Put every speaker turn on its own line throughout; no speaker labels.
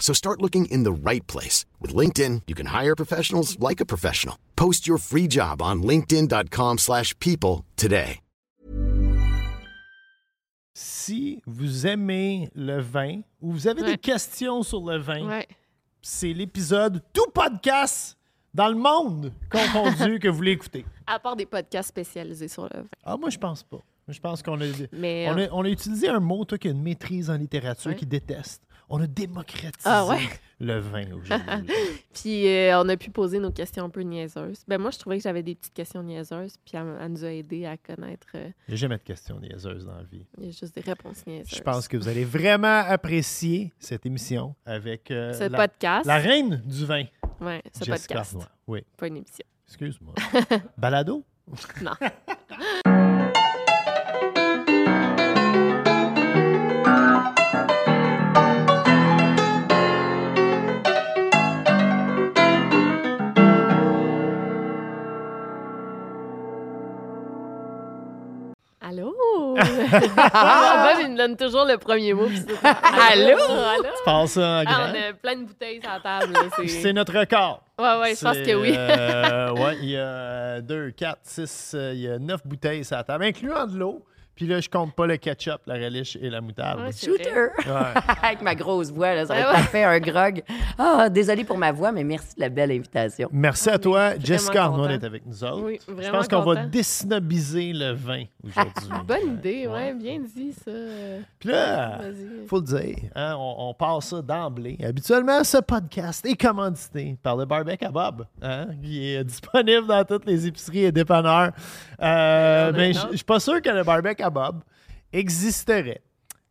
So start looking in the right place. With LinkedIn, you can hire professionals like a professional. Post your free job on linkedin.com/people slash people today.
Si vous aimez le vin ou vous avez
Ouais.
des questions sur le vin,
Ouais.
c'est l'épisode tout podcast dans le monde confondu que vous voulez écouter.
À part des podcasts spécialisés sur le vin.
Ah, moi, je pense pas. Je pense qu'on a,
Mais,
on
euh,
a, on a utilisé un mot, toi, qui a une maîtrise en littérature,
Ouais.
qui déteste. On a démocratisé
Ah ouais?
le vin aujourd'hui.
Puis euh, on a pu poser nos questions un peu niaiseuses. Ben moi, je trouvais que j'avais des petites questions niaiseuses, puis elle, elle nous a aidé à connaître. euh,
Il n'y a jamais de questions niaiseuses dans la vie.
il y a juste des réponses niaiseuses.
Je pense que vous allez vraiment apprécier cette émission avec euh,
Ce
la,
podcast.
la reine du vin,
Ouais, ce
Jessica
podcast.
Arnois. Oui,
Pas une émission.
excuse-moi. Balado?
Non. Bob, il me donne toujours le premier mot. puis c'est- Allô? Allô?
Tu passes ça en
Ah,
grand.
on a plein de bouteilles sur la table. là,
C'est
C'est...
notre record.
Ouais, ouais, je pense
C'est,
que oui.
euh, ouais, il y a 2, 4, 6, il y a 9 bouteilles sur la table, incluant de l'eau. Puis là, je compte pas le ketchup, la relish et la moutarde.
Ouais.
Shooter!
Ouais.
Avec ma grosse voix, là, ça aurait
Ah ouais.
un grog. Ah, désolé pour ma voix, mais merci de la belle invitation.
Merci à toi,
Vraiment
Jessica Arnois, d'être avec nous autres.
Oui,
Je pense qu'on va désnobiser le vin aujourd'hui.
Bonne idée, ouais,
Ouais.
bien dit ça.
Puis là, faut le dire, hein, on, on passe ça d'emblée. Habituellement, ce podcast est commandité par le Barbecue à Bob, hein, qui est disponible dans toutes les épiceries et dépanneurs. Euh, mais
autre.
je suis pas sûr que le Barbecue à Bob existerait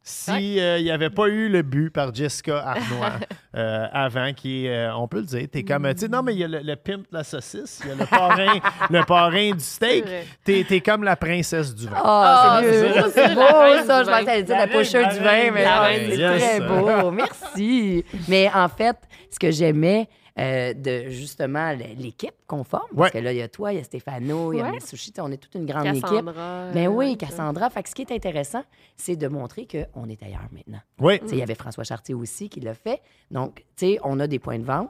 si euh, il n'y avait pas eu le but par Jessica Arnois euh, avant, qui euh, on peut le dire, t'es comme, tu sais, non, mais il y a le, le pimp de la saucisse, il y a le parrain, le parrain du steak, t'es t'es comme la princesse du vin.
Ah,
Ah,
c'est
c'est
beau,
reine
ça. Je pensais dire
La
la pocheur du vin, mais ah, c'est très beau. Merci. Mais en fait, ce que j'aimais euh, de justement l'équipe qu'on forme,
Ouais.
parce que là, il y a toi, il y a Stéphano, il y a
Ouais.
Miss Sushi, on est toute une grande équipe.
Cassandra.
Ben
euh,
oui,
ça.
Cassandra. Fait que ce qui est intéressant, c'est de montrer qu'on est ailleurs maintenant.
Oui.
Tu sais, Il y avait François Chartier aussi qui l'a fait. Donc, tu sais, on a des points de vente.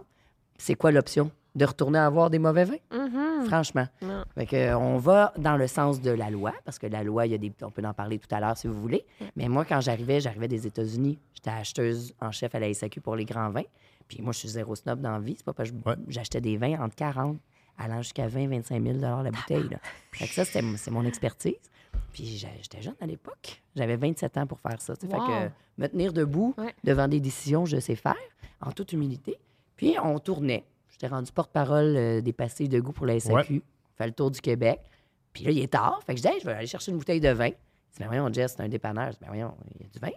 C'est quoi l'option? De retourner avoir des mauvais vins?
Mhm.
Franchement.
Non.
Fait que, euh, on va dans le sens de la loi, parce que la loi, il y a des, on peut en parler tout à l'heure si vous voulez. Mais moi, quand j'arrivais, j'arrivais des États-Unis. J'étais acheteuse en chef à la SAQ pour les grands vins. Puis moi, je suis zéro snob dans la vie. C'est pas parce que
Ouais.
j'achetais des vins entre 40 allant jusqu'à 20, 25 000 la bouteille. Là. Fait que ça, c'est mon expertise. Puis j'étais jeune à l'époque. J'avais 27 ans pour faire ça. sais. Fait
Wow.
que me tenir debout
Ouais.
devant des décisions, je sais faire, en toute humilité. Puis on tournait. J'étais rendu porte-parole euh, des pastilles de goût pour la SAQ. Fait le tour du Québec. Puis là, il est tard. Fait que je dis, Hey, je vais aller chercher une bouteille de vin. Il dit, ben voyons, Jess, c'est un dépanneur. Je dis, ben voyons, il y a du vin? Tu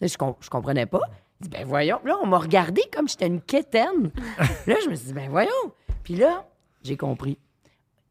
sais, je, com- je comprenais pas. Il dit, ben voyons. Là, on m'a regardé comme j'étais une quétaine. là, je me suis dit, ben voyons. Puis là, j'ai compris.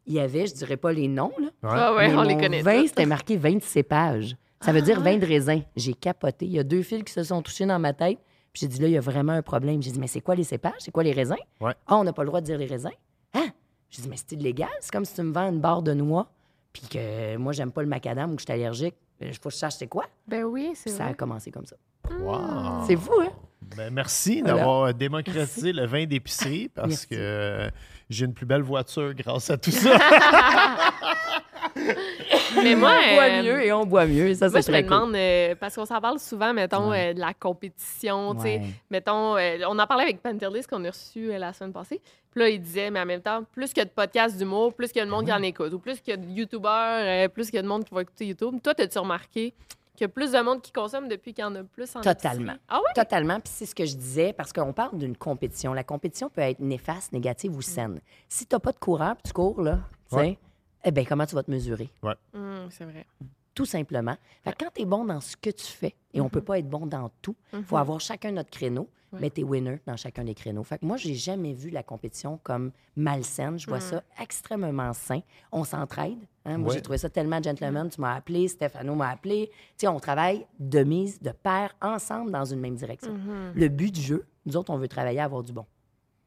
Il y avait, je dirais pas les noms, là.
Ah ouais,
mais
on les
mon
connaît
vin, c'était marqué 20 cépages. Ça veut dire vin de raisin. J'ai capoté. Il y a deux fils qui se sont touchés dans ma tête. Puis j'ai dit, là, il y a vraiment un problème. J'ai dit, mais c'est quoi les cépages? C'est quoi les raisins?
Ouais.
Ah, on n'a pas le droit de dire les raisins? Hein? J'ai dit, mais c'est illégal. C'est comme si tu me vends une barre de noix, puis que moi, j'aime pas le macadam ou que je suis allergique. Il faut que je sache c'est quoi?
Ben oui, c'est
Puis ça a commencé comme ça.
Wow.
C'est fou, hein?
Ben, merci
Voilà.
d'avoir démocratisé le vin d'épicerie parce
Merci.
que euh, j'ai une plus belle voiture grâce à tout ça.
Mais moi,
on boit
euh,
mieux et on boit mieux. Ça,
Moi,
c'est
je me
très cool.
demande, euh, parce qu'on s'en parle souvent, mettons,
Ouais.
euh, de la compétition, tu sais.
Ouais.
Mettons, euh, on en parlait avec Pantelis qu'on a reçu euh, la semaine passée. Puis là, il disait, mais en même temps, plus qu'il y a de podcasts d'humour, plus qu'il y a de monde qui en écoute, ou plus qu'il y a de YouTubeurs, euh, plus qu'il y a de monde qui va écouter YouTube. Toi, as-tu remarqué qu'il y a plus de monde qui consomme depuis qu'il y en a plus en
Totalement.
Ah ouais?
Totalement. Puis c'est ce que je disais, parce qu'on parle d'une compétition. La compétition peut être néfaste, négative ou saine. Si tu n'as pas de courant, puis tu cours, là, tu sais,
Ouais.
Eh bien, comment tu vas te mesurer?
Hum, c'est vrai.
Tout simplement. Fait que quand tu es bon dans ce que tu fais, et on peut pas être bon dans tout, il faut avoir chacun notre créneau,
Ouais.
mais tu es winner dans chacun des créneaux. Fait que moi, j'ai jamais vu la compétition comme malsaine. Je vois ça extrêmement sain. On s'entraide. hein. Moi,
Ouais.
j'ai trouvé ça tellement gentleman. Tu m'as appelé, Stéphano m'a appelé. Tu sais, on travaille de mise, de pair, ensemble dans une même direction. Le but du jeu, nous autres, on veut travailler à avoir du bon.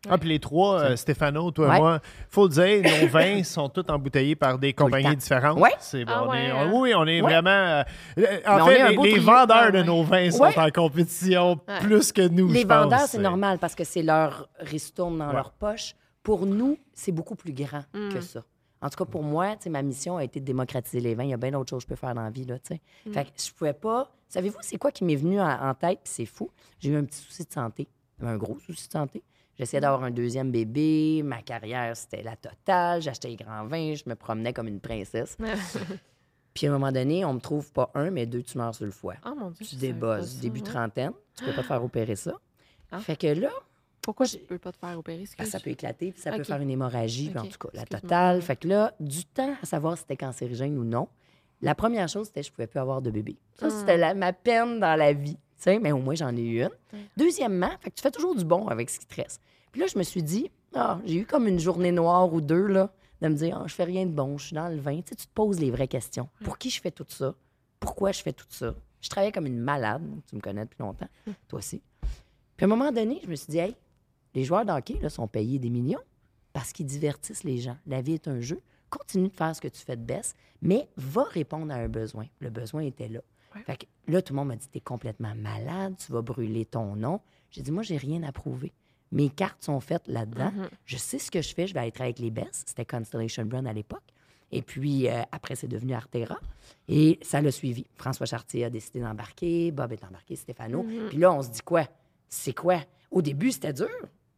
Ah, puis les trois, euh, Stéphano, toi
Ouais.
et moi, faut le dire, nos vins sont tous embouteillés par des
le temps.
compagnies différentes.
Ouais.
C'est,
Ah
on est-
ouais,
on-
hein?
oui, on est
Ouais.
vraiment. euh, euh, en fait,
un
les,
beau
les
trio.
vendeurs
Ah
de nos vins sont
Ouais.
en compétition
Ouais.
plus que nous.
Les
je pense.
vendeurs, c'est normal parce que c'est leur ristourne dans
Ouais.
leur poche. Pour nous, c'est beaucoup plus grand
Mm.
que ça. En tout cas, pour moi, tu sais, ma mission a été de démocratiser les vins. Il y a bien d'autres choses que je peux faire dans la vie. Là, tu sais.
Mm.
Fait que je pouvais pas. Savez-vous, c'est quoi qui m'est venu en, en tête? Puis c'est fou? J'ai eu un petit souci de santé, un gros souci de santé. J'essayais d'avoir un deuxième bébé. Ma carrière, c'était la totale. J'achetais les grands vins. Je me promenais comme une princesse. Puis à un moment donné, on me trouve pas un, mais deux tumeurs sur le foie.
Oh mon Dieu.
Tu
je
débosses, début
moi.
trentaine. Tu peux pas te faire opérer ça.
Ah.
Fait que là,
Pourquoi tu peux pas te faire opérer? excuse?
ça peut éclater, puis ça peut faire une hémorragie, puis en tout cas, la totale. Fait que là, du temps à savoir si c'était cancérigène ou non, la première chose, c'était que je pouvais plus avoir de bébé. Ça,
Hmm.
c'était ma peine dans la vie. Sais, mais au moins, j'en ai eu une. Deuxièmement, fait que tu fais toujours du bon avec ce qui te reste. Puis là, je me suis dit, ah, j'ai eu comme une journée noire ou deux, là, de me dire, ah, je fais rien de bon, je suis dans le vin. Tu sais, tu te poses les vraies questions. Pour qui je fais tout ça? Pourquoi je fais tout ça? Je travaillais comme une malade. Tu me connais depuis longtemps. Toi aussi. Puis à un moment donné, je me suis dit, hey, les joueurs de hockey là, sont payés des millions parce qu'ils divertissent les gens. La vie est un jeu. Continue de faire ce que tu fais de best, mais va répondre à un besoin. Le besoin était là. Fait que là, tout le monde m'a dit T'es complètement malade, tu vas brûler ton nom. J'ai dit Moi, j'ai rien à prouver. Mes cartes sont faites là-dedans. Je sais ce que je fais. Je vais travailler avec les best. C'était Constellation Brand à l'époque. Et puis, euh, après, c'est devenu Artera. Et ça l'a suivi. François Chartier a décidé d'embarquer. Bob est embarqué, Stéphano. Puis là, on se dit quoi? C'est quoi? Au début, c'était dur.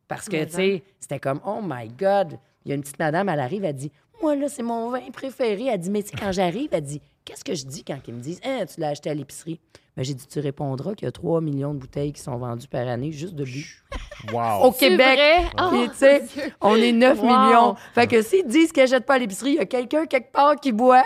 Parce que, tu sais, c'était comme, oh my God. Il y a une petite madame, elle arrive, elle dit, moi, là, c'est mon vin préféré. Elle dit, mais tu sais, quand j'arrive, elle dit, qu'est-ce que je dis quand ils me disent, hein, tu l'as acheté à l'épicerie? Ben, j'ai dit, tu répondras qu'il y a 3 millions de bouteilles qui sont vendues par année juste de but.
Wow.
Au Québec.
vrai? Oh,
Puis, tu sais, on est 9
Wow.
millions. Fait que s'ils disent qu'ils n'achètent pas à l'épicerie, il y a quelqu'un quelque part qui boit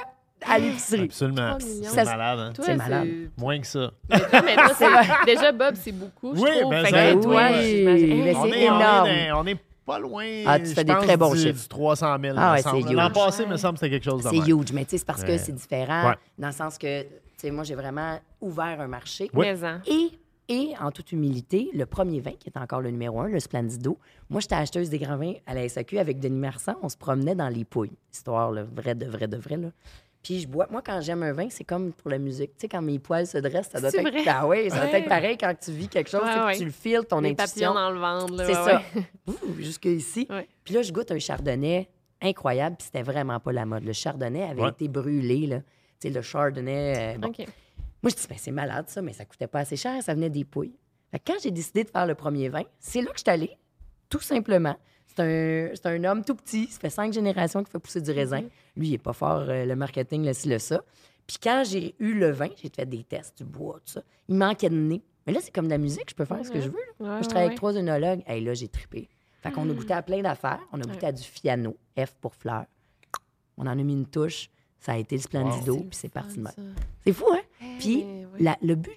à l'épicerie.
Absolument. C'est malade, hein?
C'est malade.
Moins que ça.
Mais toi, mais toi, c'est- déjà, Bob, c'est beaucoup, je
Oui,
trouve.
ben,
Fait
ça-
que
oui,
toi,
oui,
j'imagine-
mais
on,
c'est
est, on est pas loin.
Ah, tu fais des
pense,
très bons
du,
chiffres.
du 300 000.
Ah ouais, c'est
L'an
huge.
passé,
Ouais.
me semble que c'était quelque chose de
C'est huge, mais tu sais, c'est parce que c'est différent,
Ouais.
dans le sens que, tu sais, moi, j'ai vraiment ouvert un marché.
Oui.
Mais en.
Et, et, en toute humilité, le premier vin, qui est encore le numéro un, le Splendido, moi, j'étais acheteuse des grands vins à la SAQ avec Denis Marsan. On se promenait dans les pouilles. Histoire, là, vrai de vrai de vrai, là. Puis je bois, moi, quand j'aime un vin, c'est comme pour la musique. Tu sais, quand mes poils se dressent, ça doit être.
vrai?
Ah oui, ça doit
Ouais.
être pareil quand tu vis quelque chose,
Ouais,
tu sais, que
ouais.
tu le files, ton
Les
intuition.
dans le ventre.
C'est
ouais,
ça.
ouais.
Ouh, jusqu'ici.
Ouais.
Puis là, je goûte un chardonnay incroyable, puis c'était vraiment pas la mode. Le chardonnay avait
Ouais.
été brûlé, là. Tu sais, le chardonnay. euh, bon. Moi, je dis, ben, c'est malade, ça, mais ça coûtait pas assez cher, ça venait des pouilles. Fait que quand j'ai décidé de faire le premier vin, c'est là que je suis allée, tout simplement. C'est un, c'est un homme tout petit, ça fait cinq générations qu'il fait pousser du raisin. Lui, il est pas fort, euh, le marketing, le ci, le ça. Puis quand j'ai eu le vin, j'ai fait des tests, du bois, tout ça. Il manquait de nez. Mais là, c'est comme de la musique, je peux faire ce que je veux. là.
Ouais,
Moi, je
ouais,
travaille avec trois œnologues. Hey, là, j'ai trippé. Fait qu'on a goûté à plein d'affaires. On a goûté à du fiano, F pour fleurs. On en a mis une touche. Ça a été le Splendido, puis c'est parti de même. C'est fou, hein? Puis
mais oui.
la- le but,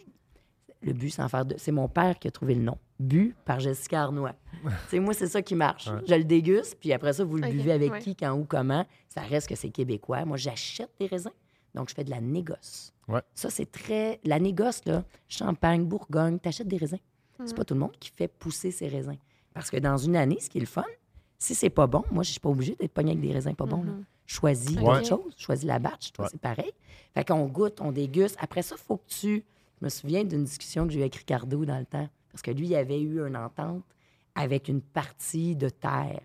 le but sans faire de. C'est mon père qui a trouvé le nom. Bu par Jessica Arnois. tu sais, moi, c'est ça qui marche. Je le déguste, puis après ça, vous le buvez avec
ouais.
qui, quand, où, comment. Ça reste que c'est québécois. Moi, j'achète des raisins. Donc, je fais de la négoce.
Ouais.
Ça, c'est très. La négoce, là, Champagne, Bourgogne, t'achètes des raisins. C'est pas tout le monde qui fait pousser ses raisins. Parce que dans une année, ce qui est le fun, si c'est pas bon, moi, je suis pas obligée d'être pogné avec des raisins pas bons. là. Choisis autre chose. Choisis la batch. Toi,
Ouais.
c'est pareil. Fait qu'on goûte, on déguste. Après ça, faut que tu. Je me souviens d'une discussion que j'ai eue avec Ricardo dans le temps. Parce que lui, il avait eu une entente avec une partie de terre.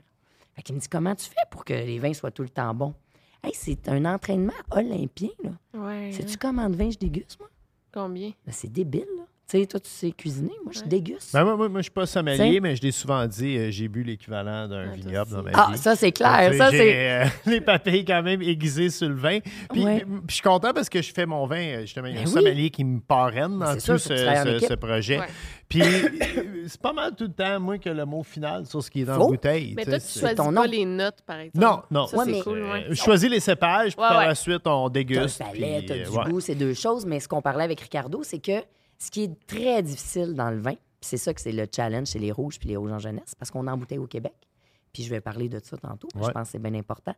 Fait qu'il me dit Comment tu fais pour que les vins soient tout le temps bons? Hey, c'est un entraînement olympien, là.
Ouais.
Sais-tu combien de vin je déguste, moi?
Combien?
Ben, c'est débile, là. Tu sais, toi, tu sais cuisiner. Moi, je déguste.
Ben, moi, moi, moi, je suis pas sommelier,
T'sais.
mais je l'ai souvent dit, euh, j'ai bu l'équivalent d'un
Ah,
vignoble dans ma
ah,
vie.
ça, c'est
Tu
clair. Ça,
j'ai,
c'est.
euh, les papilles quand même aiguisées sur le vin. Puis,
Ouais.
puis je suis content parce que je fais mon vin, euh, justement. Il y a un
Ben oui.
sommelier qui me parraine dans
c'est
tout ce,
tu
projet.
Ouais.
Puis c'est pas mal tout le temps, moi, que le mot final sur ce qui est dans
Faux.
la bouteille.
Mais
tu
toi, tu choisis
ton
pas les notes, par exemple.
Non, non.
Ça,
Ouais,
c'est cool,
je choisis les cépages, puis par la suite, on déguste.
t'as
euh,
du goût, c'est deux choses. Mais ce qu'on parlait avec Ricardo, c'est que ce qui est très difficile dans le vin, puis c'est ça que c'est le challenge chez les rouges puis les rouges en jeunesse, parce qu'on embouteille au Québec. Puis je vais parler de ça tantôt. Je
Ouais.
pense que c'est bien important.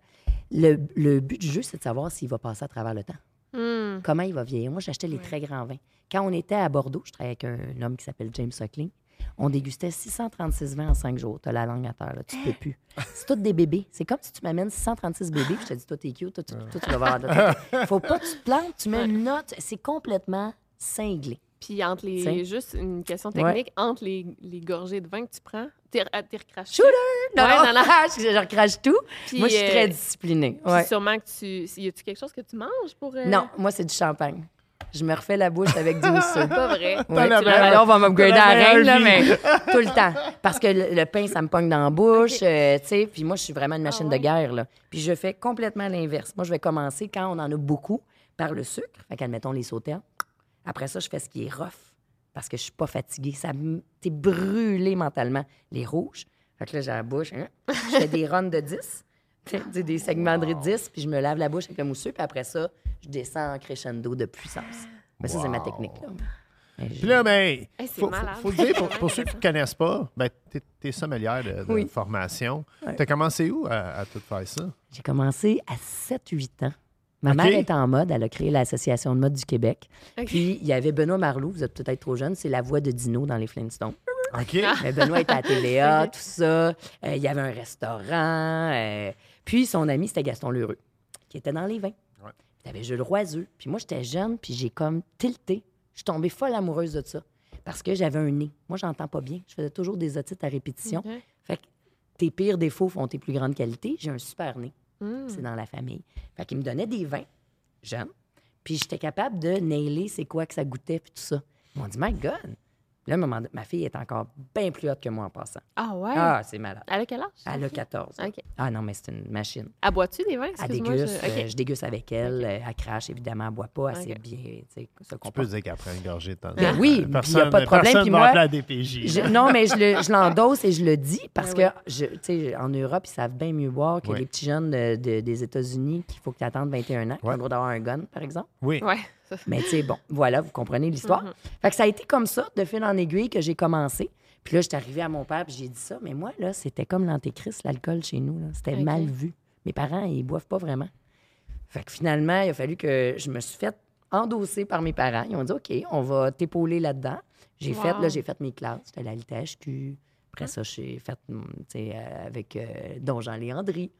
Le, le but du jeu, c'est de savoir s'il va passer à travers le temps.
Hmm.
Comment il va vieillir? Moi, j'achetais les très grands vins. Quand on était à Bordeaux, je travaillais avec un homme qui s'appelle James Suckling. On dégustait 636 vins en cinq jours. T'as la langue à terre, là. tu peux plus. C'est tous des bébés. C'est comme si tu m'amènes 636 bébés, puis je te dis, toi, t'es cute, toi, tu, toi, tu vas voir. Il faut pas que tu te plantes, tu mets une note. C'est complètement cinglé.
Puis entre les.
T'sais.
Juste une question technique, entre les, les gorgées de vin que tu prends, t'es euh, t'es recraché.
Shooter! Non,
Ouais,
non,
non, non.
je, je recrache tout.
Puis,
Moi, je suis
euh,
très disciplinée.
Puis
Ouais.
sûrement que tu. Y a-tu quelque chose que tu manges pour. euh,
Non, moi, c'est du champagne. Je me refais la bouche avec du mousseux.
C'est pas vrai.
Ouais,
la
tu on va m'upgrader à
la
reine, là, mais tout le temps. Parce que le, le pain, ça me pogne dans la bouche, euh, tu sais. Puis moi, je suis vraiment une machine
ouais?
de guerre, là. Puis je fais complètement l'inverse. Moi, je vais commencer, quand on en a beaucoup, par le sucre. Fait qu'admettons les sauternes. Après ça, je fais ce qui est rough, parce que je suis pas fatiguée. Ça T'es brûlé mentalement. Les rouges. Fait que là, j'ai la bouche. hein. Je fais des runs de 10. tu sais, des segments de 10, puis je me lave la bouche avec le mousseux, puis après ça, je descends en crescendo de puissance. Mais ça, c'est ma technique, là.
Puis là, ben,
Hey, c'est
faut, faut, faut le dire, pour, ceux qui ne te connaissent pas, ben, tu es, sommelière de, de
Oui.
formation.
Ouais.
Tu as commencé où à, à tout faire ça?
J'ai commencé à 7-8 ans. Ma mère était en mode, elle a créé l'Association de mode du Québec. Puis il y avait Benoît Marlou, vous êtes peut-être trop jeune, c'est la voix de Dino dans les Flintstones.
OK.
Mais Benoît était à TVA,
Ok.
tout ça. Euh, il y avait un restaurant. euh, Puis son ami, c'était Gaston Lheureux, qui était dans les vins.
Ouais.
Puis t'avais Jules Roiseux. Puis moi, j'étais jeune, puis j'ai comme tilté. Je suis tombée folle amoureuse de ça. Parce que j'avais un nez. Moi, j'entends pas bien. Je faisais toujours des otites à répétition. Fait que tes pires défauts font tes plus grandes qualités. J'ai un super nez.
Hmm.
C'est dans la famille. Fait qu'il me donnait des vins jeunes. Puis j'étais capable de nailer c'est quoi que ça goûtait, puis tout ça. Ils m'ont dit, my God. Là, à un moment donné, ma fille est encore bien plus haute que moi en passant.
Ah ouais?
Ah, c'est malade.
Elle a quel âge?
Elle a 14.
OK.
Ah non, mais c'est une machine.
Elle boit-tu des vins?
Elle déguste.
je-
euh,
OK.
je déguste avec elle.
OK.
euh, Elle crache, évidemment. Elle boit pas. Elle sait
OK.
bien tu
peux dire qu'elle prend une gorgée de temps.
Ben oui, puis il y a pas de problème,
Personne va à DPJ.
Je- non, mais je, le- je l'endosse et je le dis parce
Ben
que, je, tu sais, en Europe, ils savent bien mieux boire que
Oui.
les petits jeunes de- de- des États-Unis qu'il faut que tu attendes 21 ans, qui ont
Ouais.
le droit d'avoir un gun, par exemple.
Oui.
Ouais.
Mais tu sais, bon, voilà, vous comprenez l'histoire. Fait que ça a été comme ça, de fil en aiguille, que j'ai commencé. Puis là, j'étais arrivée à mon père, puis j'ai dit ça. Mais moi, là, c'était comme l'antéchrist, l'alcool chez nous. C'était mal vu. Mes parents, ils boivent pas vraiment. Fait que finalement, il a fallu que je me suis fait endosser par mes parents. Ils ont dit, OK, on va t'épauler là-dedans. J'ai fait, là, j'ai fait mes classes. J'étais à l'ITHQ. Après ça, j'ai fait, euh, avec euh, Don Jean-Léandry,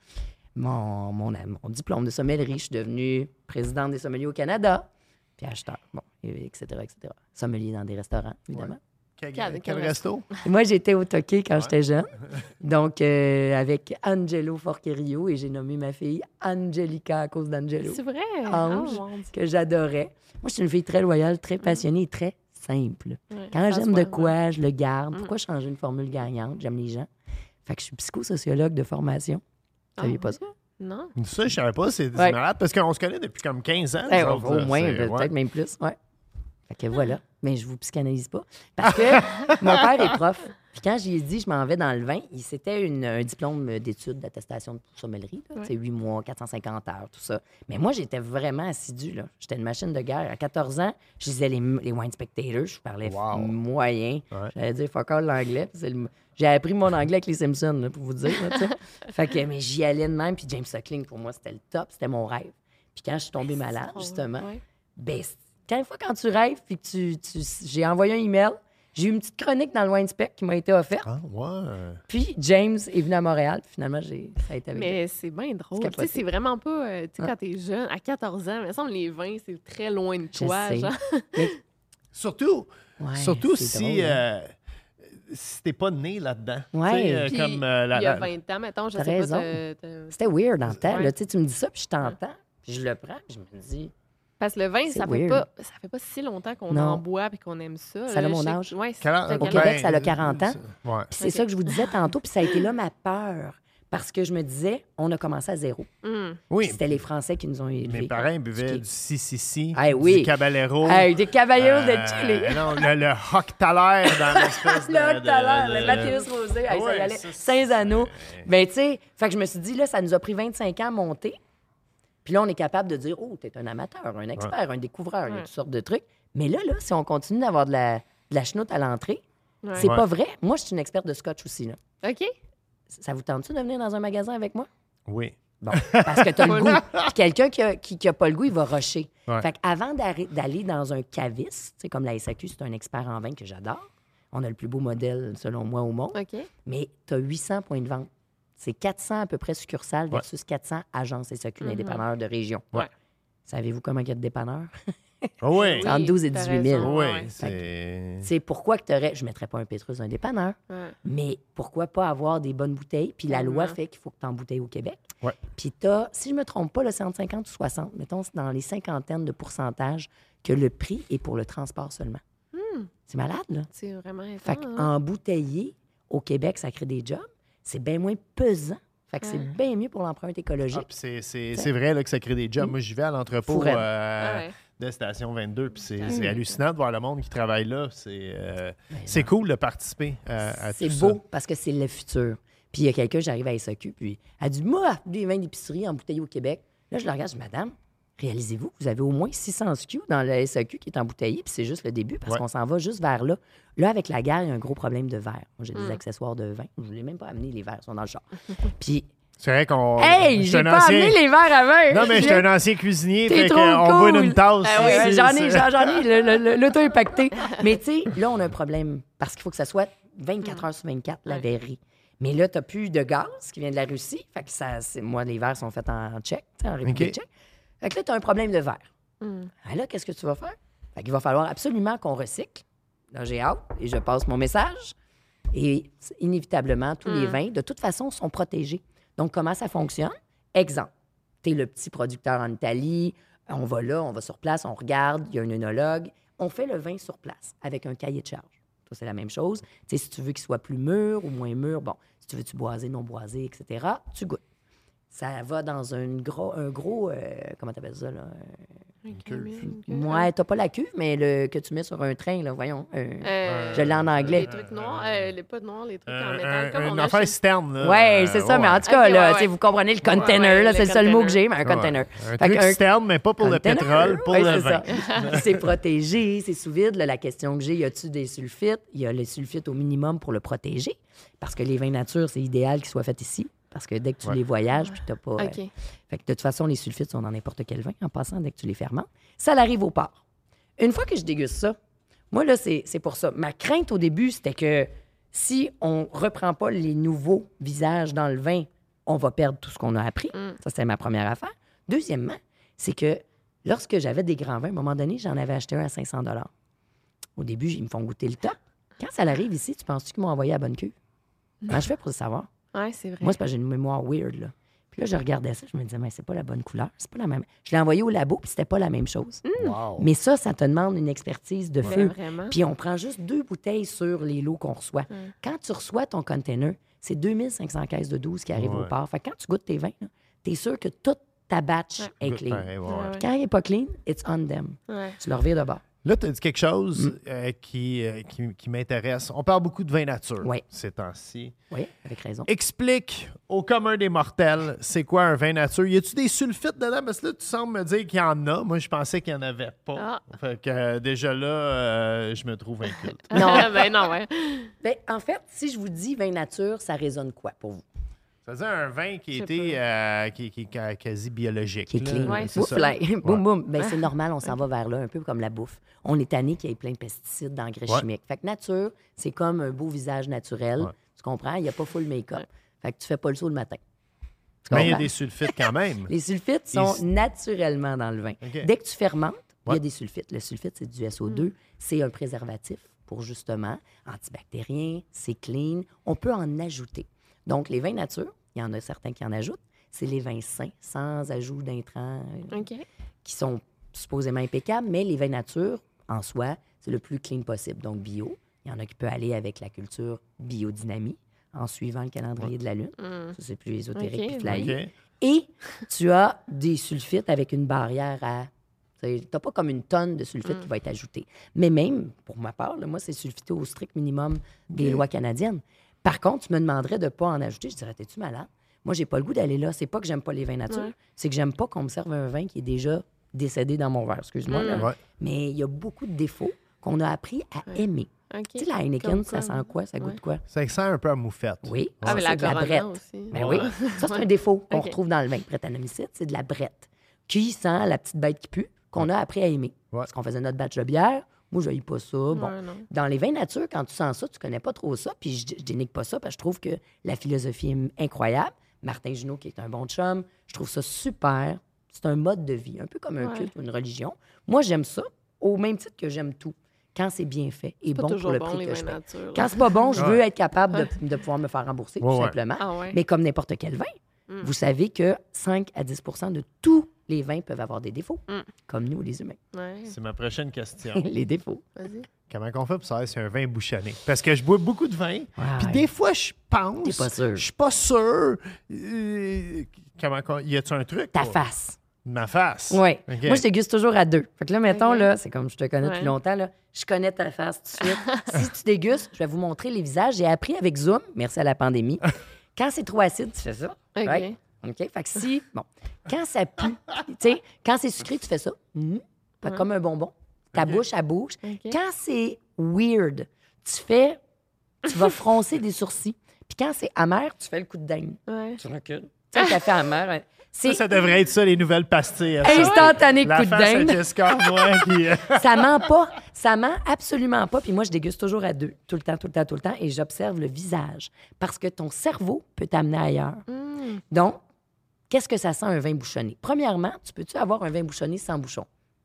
mon, mon, mon diplôme de sommellerie. Je suis devenue présidente des sommeliers au Canada, puis acheteur, bon, et- etc., etc. Sommelier dans des restaurants, évidemment.
Quel,
Quel-
quel
quel
resto?
Moi, j'étais au Toqué quand j'étais jeune. Donc, euh, avec Angelo Forquerio, et j'ai nommé ma fille Angelica à cause d'Angelo,
C'est vrai?
Ange.
Oh, Dieu.
que j'adorais. Moi, je suis une fille très loyale, très passionnée et très simple.
Ouais,
Quand j'aime de quoi, je le garde.
Mm.
Pourquoi changer une formule gagnante? J'aime les gens. Fait que je suis psychosociologue de formation. Vous saviez
Ah
pas
ouais?
ça?
Non?
Ça, je savais pas, c'est
Ouais.
malade parce qu'on se connaît depuis comme 15 ans. Nous
au moins, peut-être
ouais.
même plus. Ouais. Fait que voilà. Mais je vous psychanalyse pas. Parce que mon père est prof. Puis quand j'ai dit je m'en vais dans le vin, il c'était un diplôme d'études d'attestation de sommellerie.
Ouais.
C'est 8 mois, 450 heures, tout ça. Mais moi, j'étais vraiment assidue. là. J'étais une machine de guerre. À 14 ans, je lisais les, les Wine Spectators. Je parlais
Wow.
moyen.
Ouais.
J'allais dire fuck all l'anglais. Le- J'ai appris mon anglais avec les Simpsons, là, pour vous dire. là, fait que, mais j'y allais de même. Puis James Suckling, pour moi, c'était le top. C'était mon rêve. Puis quand je suis tombée malade, justement,
ouais.
ben, quand une fois quand tu rêves, puis que tu, tu- j'ai envoyé un email, j'ai eu une petite chronique dans le Wine Spec qui m'a été offerte.
Ah, ouais.
Puis James est venu à Montréal. Puis finalement, j'ai, ça a été avec lui.
Mais c'est bien drôle.
C'est
Tu sais, c'est vraiment pas. euh, tu sais, quand t'es jeune, à 14 ans, il me semble les 20, c'est très loin de
Je
toi.
sais.
genre.
Surtout,
Ouais,
surtout si,
drôle, hein.
euh, si t'es pas né là-dedans.
Ouais.
Euh, comme euh, la-
il y a
la-
20 ans, mettons, je
T'as
sais pas.
raison. C'était weird en temps.
Ouais.
là. Tu me dis ça, puis je t'entends. Puis je le prends, puis je me dis,
Parce que le vin, ça fait, pas, ça fait pas si longtemps qu'on en boit et qu'on aime ça.
Ça a mon âge.
Ouais,
Au
que-
Québec, ça a 40 ans.
Ouais.
Puis c'est ça que je vous disais tantôt, puis ça a été là ma peur. Parce que je me disais, on a commencé à zéro.
Hum.
Oui.
C'était les Français qui nous ont élevés.
Mes parents buvaient du Sissi,
Ah oui.
du Caballero.
Hey, des caballeros
euh,
de Chili.
non, le, le Hochtaler dans l'espèce de...
L'heure,
de-
le Mathéus Rosé, hey, ça y allait.
ça, c'est-
Saint-Anneau. Ben, tu sais, fait que je me suis dit, là, ça nous a pris 25 ans à monter. Puis là, on est capable de dire, oh, t'es un amateur, un expert, un découvreur, il y a toutes sortes de trucs. Mais là, là, si on continue d'avoir de la, de la chenoute à l'entrée,
Ouais.
c'est
Ouais.
pas vrai. Moi, je suis une experte de scotch aussi, là.
OK.
Ça vous tente-tu de venir dans un magasin avec moi?
Oui.
Bon, parce que t'as le goût. Puis quelqu'un qui a, qui, qui a pas le goût, il va rusher.
Ouais.
Fait qu'avant d'arri- d'aller dans un caviste, tu sais, comme la SAQ, c'est un expert en vin que j'adore. On a le plus beau modèle, selon moi, au monde.
OK.
Mais tu as 800 points de vente. C'est 400 à peu près succursales
Ouais.
versus 400 agences SAQ, les dépanneurs de région.
Ouais.
Savez-vous comment il y a de dépanneurs?
Ah oui.
C'est entre 12 et
t'as
18 000.
raison,
Oui, c'est...
C'est pourquoi que tu aurais... Je ne mettrais pas un Pétrus dans un dépanneur,
Ouais.
mais pourquoi pas avoir des bonnes bouteilles? Puis la loi
Tellement.
fait qu'il faut que tu embouteilles au Québec.
Ouais.
Puis tu as, si je me trompe pas, là, c'est entre 50 ou 60, mettons, c'est dans les cinquantaines de pourcentages que le prix est pour le transport seulement. C'est malade, là.
C'est vraiment
Fait
hein?
qu'embouteiller au Québec, ça crée des jobs. C'est bien moins pesant. Fait que c'est bien mieux pour l'empreinte
Ah,
écologique.
puis c'est, c'est, c'est vrai là, que ça crée des jobs. Moi, j'y vais à l'entrepôt euh,
Ah ouais.
de Station 22, puis c'est, c'est hallucinant de voir le monde qui travaille là. C'est, euh, c'est cool de participer à, à
C'est
tout
beau parce que c'est le futur. Puis il y a quelqu'un, j'arrive à SAQ, puis elle dit Moi, des vins d'épicerie embouteillés au Québec. Là, je la regarde, je dis Madame, réalisez-vous, que vous avez au moins 600 SKU dans le SAQ qui est embouteillé, puis c'est juste le début parce
Ouais.
qu'on s'en va juste vers là. Là, avec la guerre, il y a un gros problème de verre. Moi, j'ai des
Mm.
accessoires de vin. Je ne voulais même pas amener les verres, ils sont dans le char. Puis.
C'est vrai qu'on.
hey, j'ai pas
ancien-
amené les verres à vin.
Non, mais je suis un ancien cuisinier, fait
trop
qu'on boit
cool.
d'une tasse.
Ah oui,
C'est-
j'en ai, j'en ai, l'auto est pacté. Mais tu sais, là, on a un problème parce qu'il faut que ça soit 24 heures sur 24, la verrerie. Mais là, tu n'as plus de gaz qui vient de la Russie. Fait que ça, c'est- moi, les verres sont faits en tchèque, en République tchèque. Fait que là, tu as un problème de verre.
Hum.
Ah là, qu'est-ce que tu vas faire? Fait qu'il va falloir absolument qu'on recycle. Là, j'ai hâte et je passe mon message. Et inévitablement, tous les
Mm.
vins, de toute façon, sont protégés. Donc, comment ça fonctionne? Exemple, tu es le petit producteur en Italie, on va là, on va sur place, on regarde, il y a un œnologue, on fait le vin sur place avec un cahier de charge. Ça, c'est la même chose. Tu sais, si tu veux qu'il soit plus mûr ou moins mûr, bon, si tu veux tu boiser, non boiser, etc., tu goûtes. Ça va dans un gros, un gros euh, comment t'appelles ça, là?
Une
cuve.
Ouais, t'as pas la cuve, mais le que tu mets sur un train, là, voyons. un-
Euh,
Je l'ai en anglais.
Les trucs noirs, euh, les pas noirs, les trucs en métal.
un-
comme on
une affaire
chez-
citerne, là.
Ouais,
Euh,
c'est ça, mais en tout cas, là,
ouais, ouais.
vous comprenez le container,
ouais,
là, c'est le seul mot que j'ai, mais un container.
Un
Fait
truc citerne, mais pas pour le pétrole, pour le
c'est
vin.
c'est protégé, c'est sous vide. Là, la question que j'ai, y a-tu des sulfites? Il y a les sulfites au minimum pour le protéger. Parce que les vins nature, c'est idéal qu'ils soient faits ici. Parce que dès que tu
Ouais.
les voyages, puis t'as pas. euh,
OK.
fait que de toute façon, les sulfites sont dans n'importe quel vin, en passant, dès que tu les fermentes. Ça l'arrive au port. Une fois que je déguste ça, moi, là, c'est pour ça. Ma crainte au début, c'était que si on reprend pas les nouveaux visages dans le vin, on va perdre tout ce qu'on a appris.
Mm.
Ça, c'était ma première affaire. Deuxièmement, c'est que lorsque j'avais des grands vins, à un moment donné, j'en avais acheté un à 500 Au début, ils me font goûter le top. Quand ça arrive ici, tu penses-tu qu'ils m'ont envoyé à bonne queue? Comment je fais pour le savoir?
Ouais, c'est vrai.
Moi, c'est parce que j'ai une mémoire weird, là. Puis là, je regardais ça, je me disais, mais c'est pas la bonne couleur, c'est pas la même. Je l'ai envoyé au labo, puis c'était pas la même chose.
Wow.
Mais ça, ça te demande une expertise de
Ben,
feu.
vraiment.
Puis on prend juste deux bouteilles sur les lots qu'on reçoit. Quand tu reçois ton container, c'est 2500 caisses de 12 qui arrivent au port. Fait que quand tu goûtes tes vins, tu es sûr que toute ta batch
Ouais.
est clean.
pareil, ouais, ouais.
Ouais, ouais.
Quand il n'est pas clean, it's on them.
Ouais.
Tu le revires de bord.
Là, tu as dit quelque chose
Mm.
euh, qui, euh, qui, qui m'intéresse. On parle beaucoup de vin nature
Oui.
ces temps-ci.
Oui, avec raison.
Explique au commun des mortels, c'est quoi un vin nature? Y a-tu des sulfites dedans? Parce que là, tu sembles me dire qu'il y en a. Moi, je pensais qu'il n'y en avait pas.
Ah.
Fait que euh, déjà là, euh, je me trouve inculte.
Non.
ben non, ouais.
Ben, en fait, si je vous dis vin nature, ça résonne quoi pour vous?
Ça veut dire un vin qui était euh, qui, qui est ca- quasi biologique.
qui est clean.
Ouais,
Ouf, là, boum,
Ouais.
boum. Ben, c'est normal, on s'en va vers là, un peu comme la bouffe. On est tanné qu'il y ait plein de pesticides, d'engrais
Ouais.
chimiques. Fait que nature, c'est comme un beau visage naturel.
Ouais.
Tu comprends? Il n'y a pas full make-up. Fait que tu fais pas le saut le matin. Tu
Mais il y a des sulfites quand même.
Les sulfites sont
Ils-
naturellement dans le vin. Dès que tu fermentes, il y a des sulfites. Le sulfite, c'est du SO2. C'est un préservatif pour justement antibactérien, c'est clean. On peut en ajouter. Donc, les vins nature, il y en a certains qui en ajoutent. C'est les vins sains, sans ajout d'intrants, euh, qui sont supposément impeccable, mais les vins nature, en soi, c'est le plus clean possible. Donc, bio. Il y en a qui peuvent aller avec la culture biodynamie en suivant le calendrier de la Lune. Ça, c'est plus ésotérique
Ok,
puis. Et tu as des sulfites avec une barrière à. Tu n'as pas comme une tonne de sulfite qui va être ajoutée. Mais même, pour ma part, là, moi, c'est sulfité au strict minimum des lois canadiennes. Par contre, tu me demanderais de ne pas en ajouter. Je dirais, t'es-tu malade? Moi, j'ai pas le goût d'aller là. C'est pas que j'aime pas les vins nature.
Ouais.
C'est que j'aime pas qu'on me serve un vin qui est déjà décédé dans mon verre. Excuse-moi.
Ouais.
Mais il y a beaucoup de défauts qu'on a appris à aimer. Tu sais, la Heineken, ça sent quoi? Ça goûte quoi?
Ça sent un peu à moufette.
Oui.
Ah,
ça,
mais
c'est
la
de la brette.
aussi.
Ben
Ouais.
oui, ça, c'est un défaut qu'on retrouve dans le vin prétanomicide, c'est de la brette, qui sent la petite bête qui pue, qu'on a appris à aimer.
Ouais.
Parce qu'on faisait notre batch de bière, moi, je n'aime pas ça. Bon.
Non.
Dans les vins nature, quand tu sens ça, tu connais pas trop ça, puis je, je dénigre pas ça, parce que je trouve que la philosophie est incroyable. Martin Junot, qui est un bon chum, je trouve ça super. C'est un mode de vie, un peu comme un
Ouais.
culte ou une religion. Moi, j'aime ça, au même titre que j'aime tout, quand c'est bien fait et bon pour le
bon,
prix
les
que je paye.
nature.
Quand c'est pas bon, je veux
Ouais.
être capable de, de pouvoir me faire rembourser,
Ouais,
tout
ouais.
simplement.
Ah ouais.
Mais comme n'importe quel vin, vous savez que 5 à 10% de tous les vins peuvent avoir des défauts,
Mm.
comme nous, les humains.
Ouais.
C'est ma prochaine question.
les défauts.
Vas-y.
Comment on fait pour savoir si c'est un vin bouchonné? Parce que je bois beaucoup de vin, puis des fois, je pense...
T'es pas sûr.
Je suis pas sûr. Euh, comment... Y a-tu un truc?
Ta face.
Ma face?
Oui. Moi, je déguste toujours à deux. Fait que là, mettons, là, c'est comme je te connais depuis
Ouais.
longtemps, là, je connais ta face tout de suite. si tu dégustes, je vais vous montrer les visages. J'ai appris avec Zoom, merci à la pandémie. Quand c'est trop acide, tu fais ça.
OK.
Right? OK? Fait que si, bon, quand ça pue, tu sais, quand c'est sucré, tu fais ça. Fait
Ouais.
comme un bonbon. Ta bouche, bouge.
OK.
Quand c'est weird, tu fais, tu vas froncer des sourcils. Puis quand c'est amer, tu fais le coup de dingue.
Ouais.
Tu recules. Tu sais, café amer, hein,
Ça, ça devrait être ça, les nouvelles pastilles.
instantané coup de
à
dingue.
Jessica Armois qui... euh,
Ça ment pas. Ça ment absolument pas. Puis moi, je déguste toujours à deux, tout le temps, tout le temps, tout le temps, et j'observe le visage. Parce que ton cerveau peut t'amener ailleurs.
Mm.
Donc, qu'est-ce que ça sent un vin bouchonné? Premièrement, tu peux-tu avoir un vin bouchonné sans bouchon?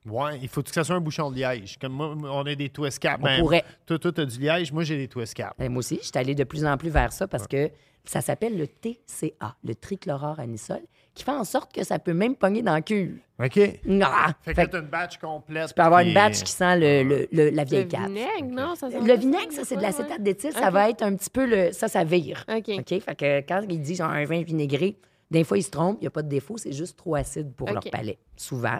Ouais, il faut que ça soit un bouchon de liège. Comme moi, on a des twist caps.
On
Ben,
pourrait.
Toi, toi, t'as du liège. Moi, j'ai des twist caps.
Ben, moi aussi, je suis allée de plus en plus vers ça parce que ça s'appelle le TCA, le trichlorure anisole, qui fait en sorte que ça peut même pogner dans la cuve.
OK? Fait
Ah!
que
Fait que
t'as une batch complète.
tu peux avoir une batch qui sent le, le- le- la
Le
vieille cave.
vinaigre, non? Ça sent
Le vinaigre, ça, c'est de l'acétate d'éthyle. Ça va être un petit peu le. Ça, ça vire.
OK.
OK? Fait que quand ils disent un vin vinaigré, des fois, ils se trompent. Il n'y a pas de défaut. C'est juste trop acide pour leur palais. Souvent.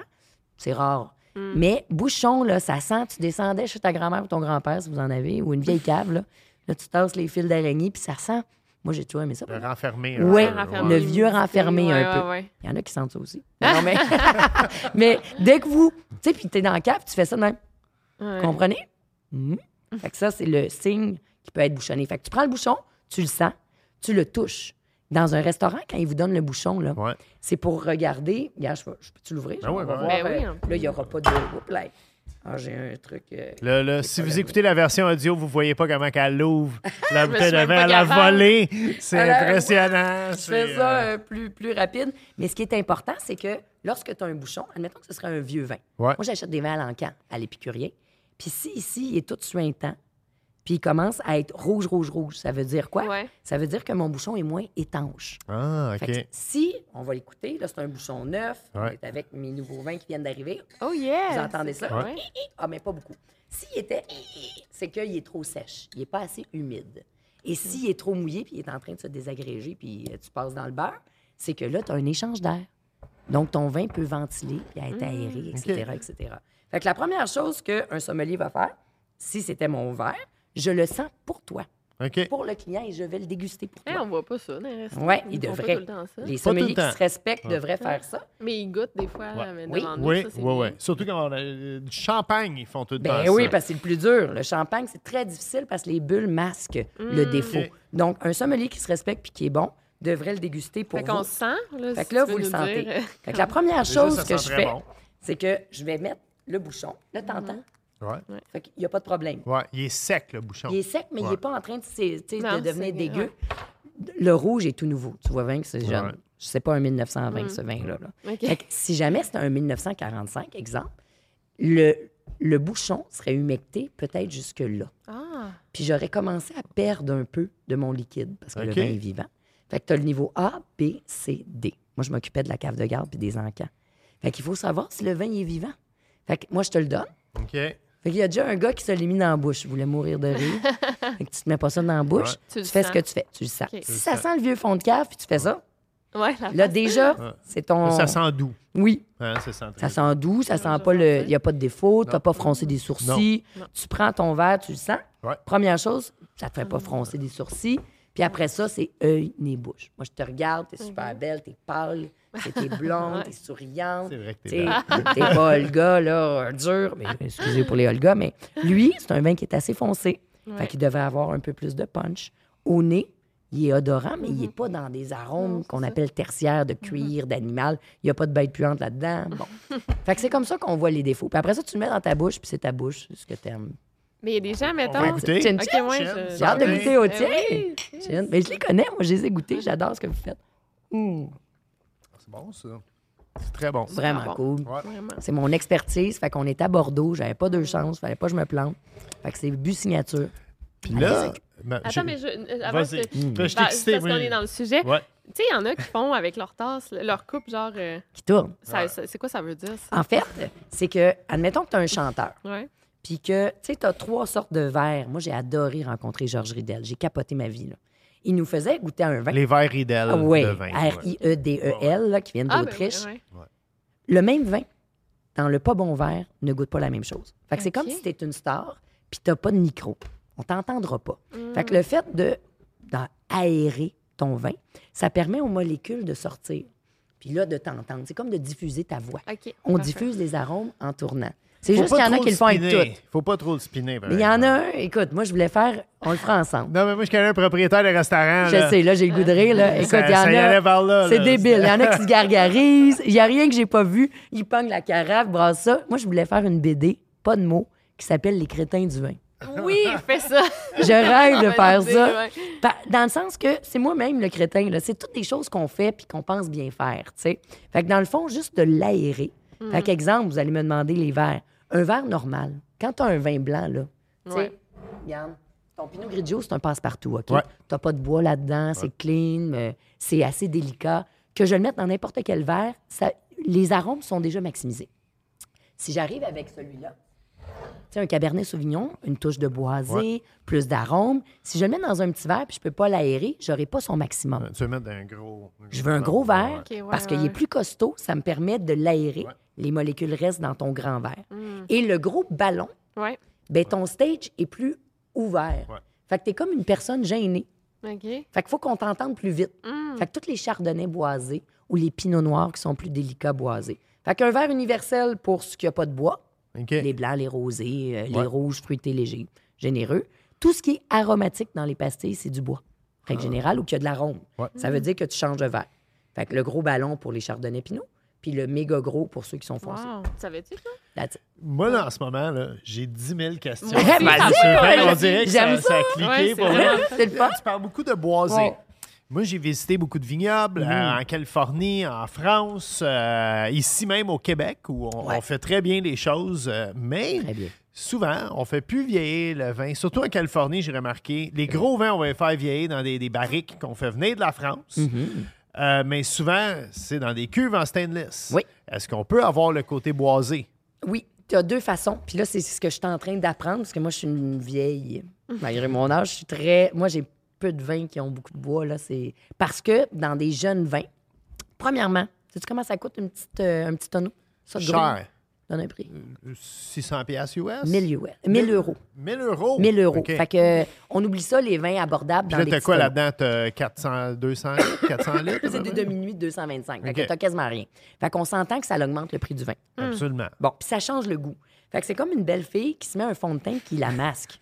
C'est rare.
Hmm.
Mais bouchon, là, ça sent. Tu descendais chez ta grand-mère ou ton grand-père, si vous en avez, ou une vieille cave, là. Là, tu tasses les fils d'araignée, puis ça sent. Moi, j'ai toujours aimé ça.
Le renfermé.
Ouais,
un peu,
renfermé.
le vieux renfermé
Ouais,
un peu.
ouais, ouais.
Il y en a qui sentent ça aussi. Non, mais, mais dès que vous, tu sais, puis t'es dans la cave, tu fais ça de même.
Ouais.
Comprenez? Mhm. Fait que ça, c'est le signe qui peut être bouchonné. Fait que tu prends le bouchon, tu le sens, tu le touches. Dans un restaurant, quand ils vous donnent le bouchon, là,
Ouais.
c'est pour regarder. Regarde, je, je peux-tu l'ouvrir?
Ben oui,
On va
ben.
Ben oui,
euh, là, il n'y aura pas de. Oups, là. Ah, j'ai un truc. euh,
Là, là, si vous écoutez la version audio, vous voyez pas comment qu'elle l'ouvre la bouteille de vin à la volée. C'est
Alors,
impressionnant.
Je
c'est,
fais ça
euh,
euh, plus, plus rapide. Mais ce qui est important, c'est que lorsque tu as un bouchon, admettons que ce serait un vieux vin.
Ouais.
Moi, j'achète des vins à l'encan, à l'épicurien. Puis si ici, il est tout suintant, puis il commence à être rouge, rouge, rouge, ça veut dire quoi?
Ouais.
Ça veut dire que mon bouchon est moins étanche.
Ah,
Fait que
OK.
si, on va l'écouter, là, c'est un bouchon neuf, on
Ouais.
est avec mes nouveaux vins qui viennent d'arriver.
Oh yeah!
Vous entendez ça?
Ouais.
Ah, mais pas beaucoup. S'il était, c'est qu'il est trop sèche. Il n'est pas assez humide. Et s'il est trop mouillé, puis il est en train de se désagréger, puis euh, tu passes dans le beurre, c'est que là, tu as un échange d'air. Donc, ton vin peut ventiler, puis être aéré, etc., etc. Fait que la première chose qu'un sommelier va faire, si c'était mon verre, je le sens pour toi, pour le client, et je vais le déguster pour
Hey,
toi.
on voit pas ça dans les restaurants.
Ouais, ils
font pas
devraient.
tout le temps ça.
Les
le
sommeliers qui se respectent devraient faire ça.
Mais ils goûtent des fois
Ouais.
mais
Oui.
nous,
Oui,
ça,
oui, oui. Surtout quand on a euh, du champagne, ils font tout le temps
Ben oui,
ça.
parce que c'est le plus dur. Le champagne, c'est très difficile parce que les bulles masquent le défaut.
OK.
Donc, un sommelier qui se respecte puis qui est bon devrait le déguster pour
Fait
vous.
qu'on sent, là,
Fait
si
que là, vous le sentez.
dire.
Fait que la première chose que je fais,
bon.
c'est que je vais mettre le bouchon. Là, t'entends?
Ouais.
Fait qu'il n'y a pas de problème.
Ouais, il est sec, le bouchon.
Il est sec, mais il n'est pas en train de,
Non,
devenir dégueu.
ouais.
Le rouge est tout nouveau. Tu vois bien que c'est jeune. Je sais pas un 1920, ce vin-là. là.
OK.
Fait que si jamais c'était un 1945, exemple, le, le bouchon serait humecté peut-être jusque-là.
Ah,
Puis j'aurais commencé à perdre un peu de mon liquide parce que le vin est vivant. Fait que tu as le niveau A, B, C, D. Moi, je m'occupais de la cave de garde puis des encans. Fait qu'il faut savoir si le vin est vivant. Fait que moi, je te le donne.
OK.
Fait qu'il y a déjà un gars qui se l'est mis dans la bouche. Il voulait mourir de rire. fait que tu te mets pas ça dans la bouche.
Ouais.
Tu
Tu, fais
sens.
ce que tu fais. Tu le sens. Si ça sent le vieux fond de cave, puis tu fais ça,
Ouais, la
là,
face.
déjà,
Ouais.
c'est ton.
Ça sent doux.
Oui.
Ça sent
Ça sent doux, ça sent pas le. Il n'y a pas de défaut, tu n'as pas froncé des sourcils.
Non.
Tu prends ton verre, tu le sens.
Ouais.
Première chose, ça te fait pas froncer des sourcils. Puis après ça, c'est œil, nez, bouche. Moi, je te regarde, t'es super belle, t'es pâle, t'es blonde, t'es souriante.
C'est vrai que t'es.
T'es pas Olga, là, dur. Mais excusez pour les Olga, mais lui, c'est un vin qui est assez foncé.
Ouais.
Fait qu'il devait avoir un peu plus de punch. Au nez, il est odorant, mais il n'est pas dans des arômes qu'on appelle tertiaires de cuir, d'animal. Il n'y a pas de bête puante là-dedans. Bon. fait que c'est comme ça qu'on voit les défauts. Puis après ça, tu le mets dans ta bouche, puis c'est ta bouche, c'est ce que t'aimes.
Mais il y a des gens, mettons.
On goûter.
Chin,
Ok,
chin.
moi,
Chin.
je...
J'ai hâte de goûter au
Eh
tien.
oui.
Chin. Mais je les connais, moi, je les ai goûtés. J'adore ce que vous faites. Mm.
C'est bon, ça. C'est très bon.
Vraiment
bon.
cool.
Ouais.
C'est mon expertise. Fait qu'on est à Bordeaux. J'avais pas deux chances. Fallait pas que je me plante. Fait que c'est but signature.
Puis là, ben,
Attends, mais je, euh, avant
Vas-y.
que-
je excité,
parce qu'on est dans le sujet.
Ouais.
Tu sais, il y en a qui font avec leur tasse, leur coupe, genre. euh,
Qui tourne.
c'est quoi ça veut dire, ça?
En fait, c'est que, admettons que tu as un chanteur.
Ouais.
Puis que, tu sais, tu as trois sortes de verres. Moi, j'ai adoré rencontrer Georges Ridel. J'ai capoté ma vie. Là. Il nous faisait goûter un vin.
Les verres Riedel
Ah
de vin.
R-I-E-D-E-L, là, qui viennent
Ah, ben
d'Autriche.
oui, ouais.
Le même vin, dans le pas bon verre, ne goûte pas la même chose. Fait que c'est comme si tu une star, puis tu pas de micro. On t'entendra pas. Fait
Mm.
que le fait de d'aérer ton vin, ça permet aux molécules de sortir. Puis là, de t'entendre. C'est comme de diffuser ta voix. On
parfait.
diffuse les arômes en tournant. C'est juste qu'il y en a qui le font avec tout.
Faut pas trop le spinner. par
Mais il y en
exemple.
a un, écoute, moi, je voulais faire, on le fera ensemble.
Non, mais moi, je connais un propriétaire de restaurant.
Je
là.
sais, là, j'ai le goût de rire, là. Écoute,
Ça-
il y en
ça y
a.
là,
C'est
là.
débile. Il y en a qui se gargarisent. Il n'y a rien que j'ai pas vu. Ils pognent la carafe, brassent ça. Moi, je voulais faire une BD, pas de mots, qui s'appelle Les crétins du vin.
Oui, fais ça.
Je rêve de faire ça. Pa- Dans le sens que c'est moi-même le crétin. là. C'est toutes des choses qu'on fait puis qu'on pense bien faire. tu sais. Fait que dans le fond, juste de l'aérer.
Mm.
Fait qu'exemple, vous allez me demander les verres. Un verre normal, quand tu as un vin blanc, là, tu sais, regarde, ton Pinot Grigio, c'est un passe-partout, OK?
Ouais.
T'as pas de bois là-dedans, c'est clean, euh, c'est assez délicat. Que je le mette dans n'importe quel verre, ça- les arômes sont déjà maximisés. Si j'arrive avec celui-là, tu sais, un Cabernet Sauvignon, une touche de boisé, plus d'arômes. Si je le mets dans un petit verre puis je peux pas l'aérer, j'aurai pas son maximum.
Tu veux mettre un gros.
Je veux un gros verre parce
ouais,
qu'il est plus costaud, ça me permet de l'aérer.
Ouais.
Les molécules restent dans ton grand verre.
Mm.
Et le gros ballon,
Ouais.
ben ton stage est plus ouvert.
Ouais.
Fait que t'es comme une personne gênée.
OK.
Fait qu'il faut qu'on t'entende plus vite.
Mm.
Fait que tous les chardonnays boisés ou les pinots noirs qui sont plus délicats boisés. Fait qu'un verre universel pour ce qui n'a pas de bois, Les blancs, les rosés, euh,
Ouais.
les rouges, fruités légers, généreux. Tout ce qui est aromatique dans les pastilles, c'est du bois. Règle générale, ou qu'il y a de l'arôme.
Ah. Ouais.
Ça veut dire que tu changes de verre. Fait que le gros ballon pour les chardonnays pinot, puis le méga gros pour ceux qui sont foncés.
Wow. Savais-tu ça?
Moi, là, en ce moment, là, j'ai 10 000 questions.
Ouais,
on dirait que
j'aime
ça, ça a cliqué
Ouais, c'est
pour
vrai.
moi.
C'est le fun.
Tu parles beaucoup de boisé. Moi, j'ai visité beaucoup de vignobles euh, en Californie, en France, euh, ici même au Québec, où on,
Ouais.
on fait très bien les choses. euh, mais souvent, on fait plus vieillir le vin. Surtout en Californie, j'ai remarqué. Les gros vins, on va les faire vieillir dans des, des barriques qu'on fait venir de la France.
Mm-hmm.
Mais souvent, c'est dans des cuves en stainless.
Oui.
Est-ce qu'on peut avoir le côté boisé?
Oui, tu as deux façons. Puis là, c'est ce que je suis en train d'apprendre, parce que moi, je suis une vieille. Malgré mon âge, je suis très. Moi, j'ai peu de vins qui ont beaucoup de bois. Là. C'est... Parce que dans des jeunes vins, premièrement, sais-tu comment ça coûte une petite, euh, un petit tonneau? Ça,
Cher.
Donne un prix.
600 pièces US?
1000 US. 1000 euros.
1000 euros?
1000 euros. Fait que, euh, on oublie ça, les vins abordables
Puis
dans
là,
des
t'as
petits
quoi là-dedans? T'as 400, 200 litres, 400 litres?
C'est des demi-nuits de 225. Fait que
OK.
t'as quasiment rien. Fait qu'on s'entend que ça augmente le prix du vin.
Absolument.
Bon, puis ça change le goût. Fait que c'est comme une belle fille qui se met un fond de teint qui la masque.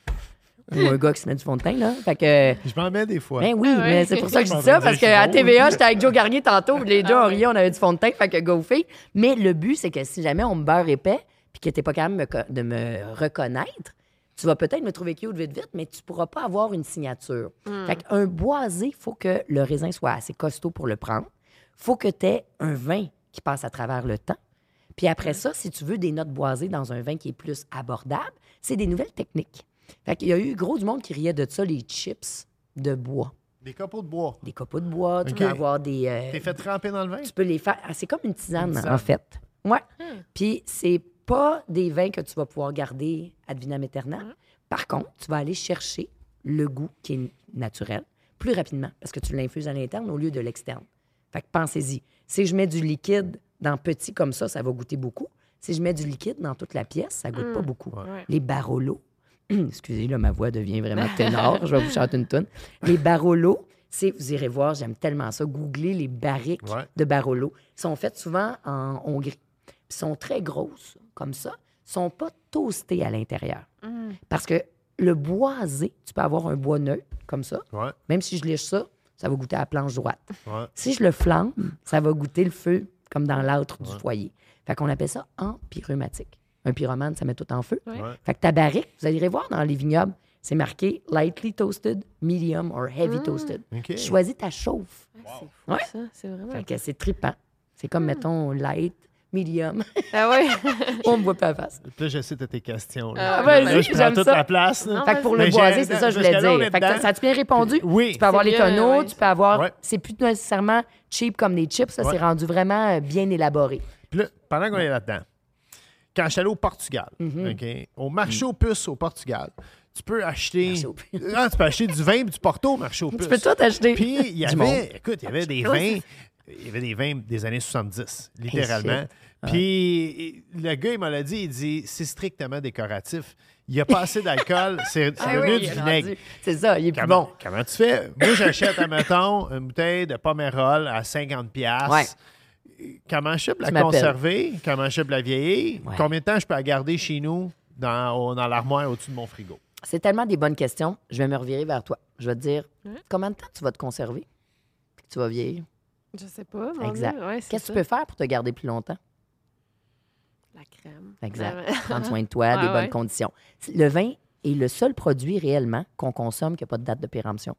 Ou un gars qui se met du fond de teint, là. Fait que.
Je m'en mets des fois.
Ben oui,
Ah ouais.
mais c'est pour ça que je dis ça, parce qu'à TVA, j'étais avec Joe Garnier tantôt, les deux,
Ah
on riait, on avait du fond de teint, fait que go fille. Mais le but, c'est que si jamais on me beurre épais, puis que t'es pas capable de me co- de me reconnaître, tu vas peut-être me trouver cute vite, vite, mais tu pourras pas avoir une signature. Fait qu'un boisé, il faut que le raisin soit assez costaud pour le prendre. faut que tu aies un vin qui passe à travers le temps. Puis après ça, si tu veux des notes boisées dans un vin qui est plus abordable, c'est des nouvelles techniques. Fait qu'il y a eu gros du monde qui riait de ça, les chips de bois.
Des copeaux de bois.
Des copeaux de bois, tu peux avoir des... euh,
T'es fait tremper dans le vin?
tu peux les faire... ah, c'est comme une tisane,
Une tisane.
en fait. Ouais. Puis c'est pas des vins que tu vas pouvoir garder ad vitam aeternam. Par contre, tu vas aller chercher le goût qui est naturel plus rapidement parce que tu l'infuses à l'interne au lieu de l'externe. Fait que pensez-y. Si je mets du liquide dans petit comme ça, ça va goûter beaucoup. Si je mets du liquide dans toute la pièce, ça goûte pas beaucoup.
Ouais.
Les Barolo, excusez, là, ma voix devient vraiment ténor. je vais vous chanter une tonne. Les Barolo, c'est, vous irez voir, j'aime tellement ça, googlez les barriques
Ouais.
de Barolo. Ils sont faites souvent en Hongrie. Ils sont très grosses, comme ça. Ils sont pas toastés à l'intérieur. Parce que le boisé, tu peux avoir un bois neutre, comme ça.
Ouais,
Même si je lèche ça, ça va goûter à la planche droite.
ouais.
Si je le flambe, ça va goûter le feu comme dans l'âtre du foyer. Fait qu'on appelle ça empyromatique. Un pyromane, ça met tout en feu.
Ouais.
Fait que ta barrique, vous allez voir dans les vignobles, c'est marqué lightly toasted, medium or heavy toasted.
OK.
Choisis ta chauffe.
Ah, C'est fou,
Ouais.
ça. C'est vraiment.
Fait que c'est trippant. C'est comme, mettons, light, medium.
Ah ouais.
On me voit pas la face.
Puis Là, j'essaie de tes questions.
Ah,
Là,
vas-y,
Là, je prends toute
ça.
la place.
Non,
Fait que pour le boisé, c'est ça que je voulais dire. Fait que
dedans.
ça a bien répondu?
Oui.
Tu peux avoir les tonneaux,
ouais.
tu peux avoir.
Ouais.
C'est plus nécessairement cheap comme des chips, ça,
Ouais.
c'est rendu vraiment euh, bien élaboré.
Puis là, pendant qu'on est là-dedans, quand je suis allé au Portugal,
Mm-hmm.
OK, au marché aux puces au Portugal, tu peux acheter.
Puces.
Ah, tu peux acheter du vin et du porto au marché aux puces.
Tu peux tout acheter.
Puis il y avait, écoute, il y avait des vins, il y avait des vins des années 70, littéralement. Puis le gars, il m'a l'a dit, il dit, c'est strictement décoratif. Il n'y a pas assez d'alcool, c'est
Ah oui,
du vinaigre.
rendu- C'est ça, il est plus
Comment,
bon.
comment tu fais? Moi, j'achète, admettons, une bouteille de Pomerol à 50$. piastres.
Ouais.
Comment je peux la conserver? Comment je peux la vieillir?
Ouais.
Combien de temps je peux la garder chez nous dans, l'armoire au-dessus de mon frigo?
C'est tellement des bonnes questions. Je vais me revirer vers toi. Je vais te dire combien de temps tu vas te conserver puis que tu vas vieillir?
Je sais pas. mon
Exact.
Ouais,
Qu'est-ce que tu peux faire pour te garder plus longtemps?
La crème.
Exact.
Ouais.
Prendre soin de toi, des bonnes
ouais.
conditions. Le vin est le seul produit réellement qu'on consomme qui n'a pas de date de péremption.